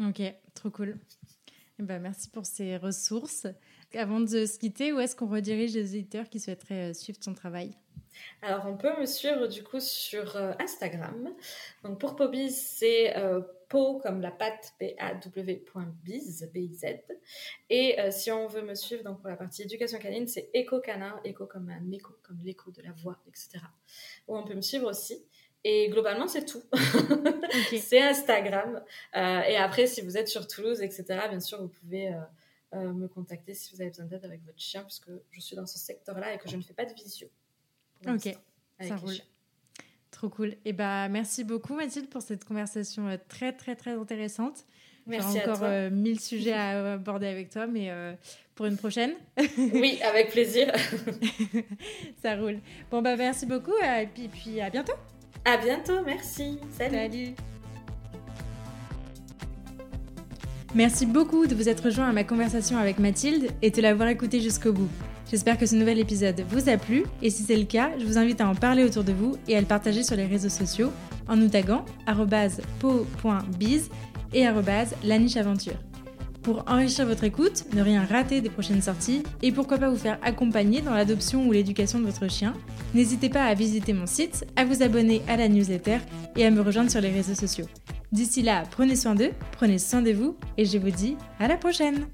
Ok, trop cool. Eh ben, merci pour ces ressources. Avant de se quitter, où est-ce qu'on redirige les éditeurs qui souhaiteraient euh, suivre ton travail? Alors, on peut me suivre du coup sur euh, Instagram. Donc, pour Pobiz, c'est euh, po comme la pâte, P-A-W.biz, B-I-Z. Et si on veut me suivre, donc pour la partie éducation canine, c'est Echo Canin, Echo comme un écho, comme l'écho de la voix, etc. Où on peut me suivre aussi. Et globalement, c'est tout. <laughs> c'est Instagram. et après, si vous êtes sur Toulouse, etc., bien sûr, vous pouvez euh, me contacter si vous avez besoin d'aide avec votre chien, puisque je suis dans ce secteur-là et que je ne fais pas de visio. Ok, ça roule. Trop cool. Et eh bah, merci beaucoup Mathilde pour cette conversation euh, très très très intéressante. Merci encore euh, mille sujets à <laughs> aborder avec toi, mais pour une prochaine. <laughs> oui, avec plaisir. <laughs> ça roule. Bon bah merci beaucoup et puis, puis à bientôt. À bientôt, merci. Salut. Salut. Merci beaucoup de vous être rejoint à ma conversation avec Mathilde et de l'avoir écouté jusqu'au bout. J'espère que ce nouvel épisode vous a plu et si c'est le cas, je vous invite à en parler autour de vous et à le partager sur les réseaux sociaux en nous taguant po.biz et lanicheaventure. Pour enrichir votre écoute, ne rien rater des prochaines sorties et pourquoi pas vous faire accompagner dans l'adoption ou l'éducation de votre chien, n'hésitez pas à visiter mon site, à vous abonner à la newsletter et à me rejoindre sur les réseaux sociaux. D'ici là, prenez soin d'eux, prenez soin de vous et je vous dis à la prochaine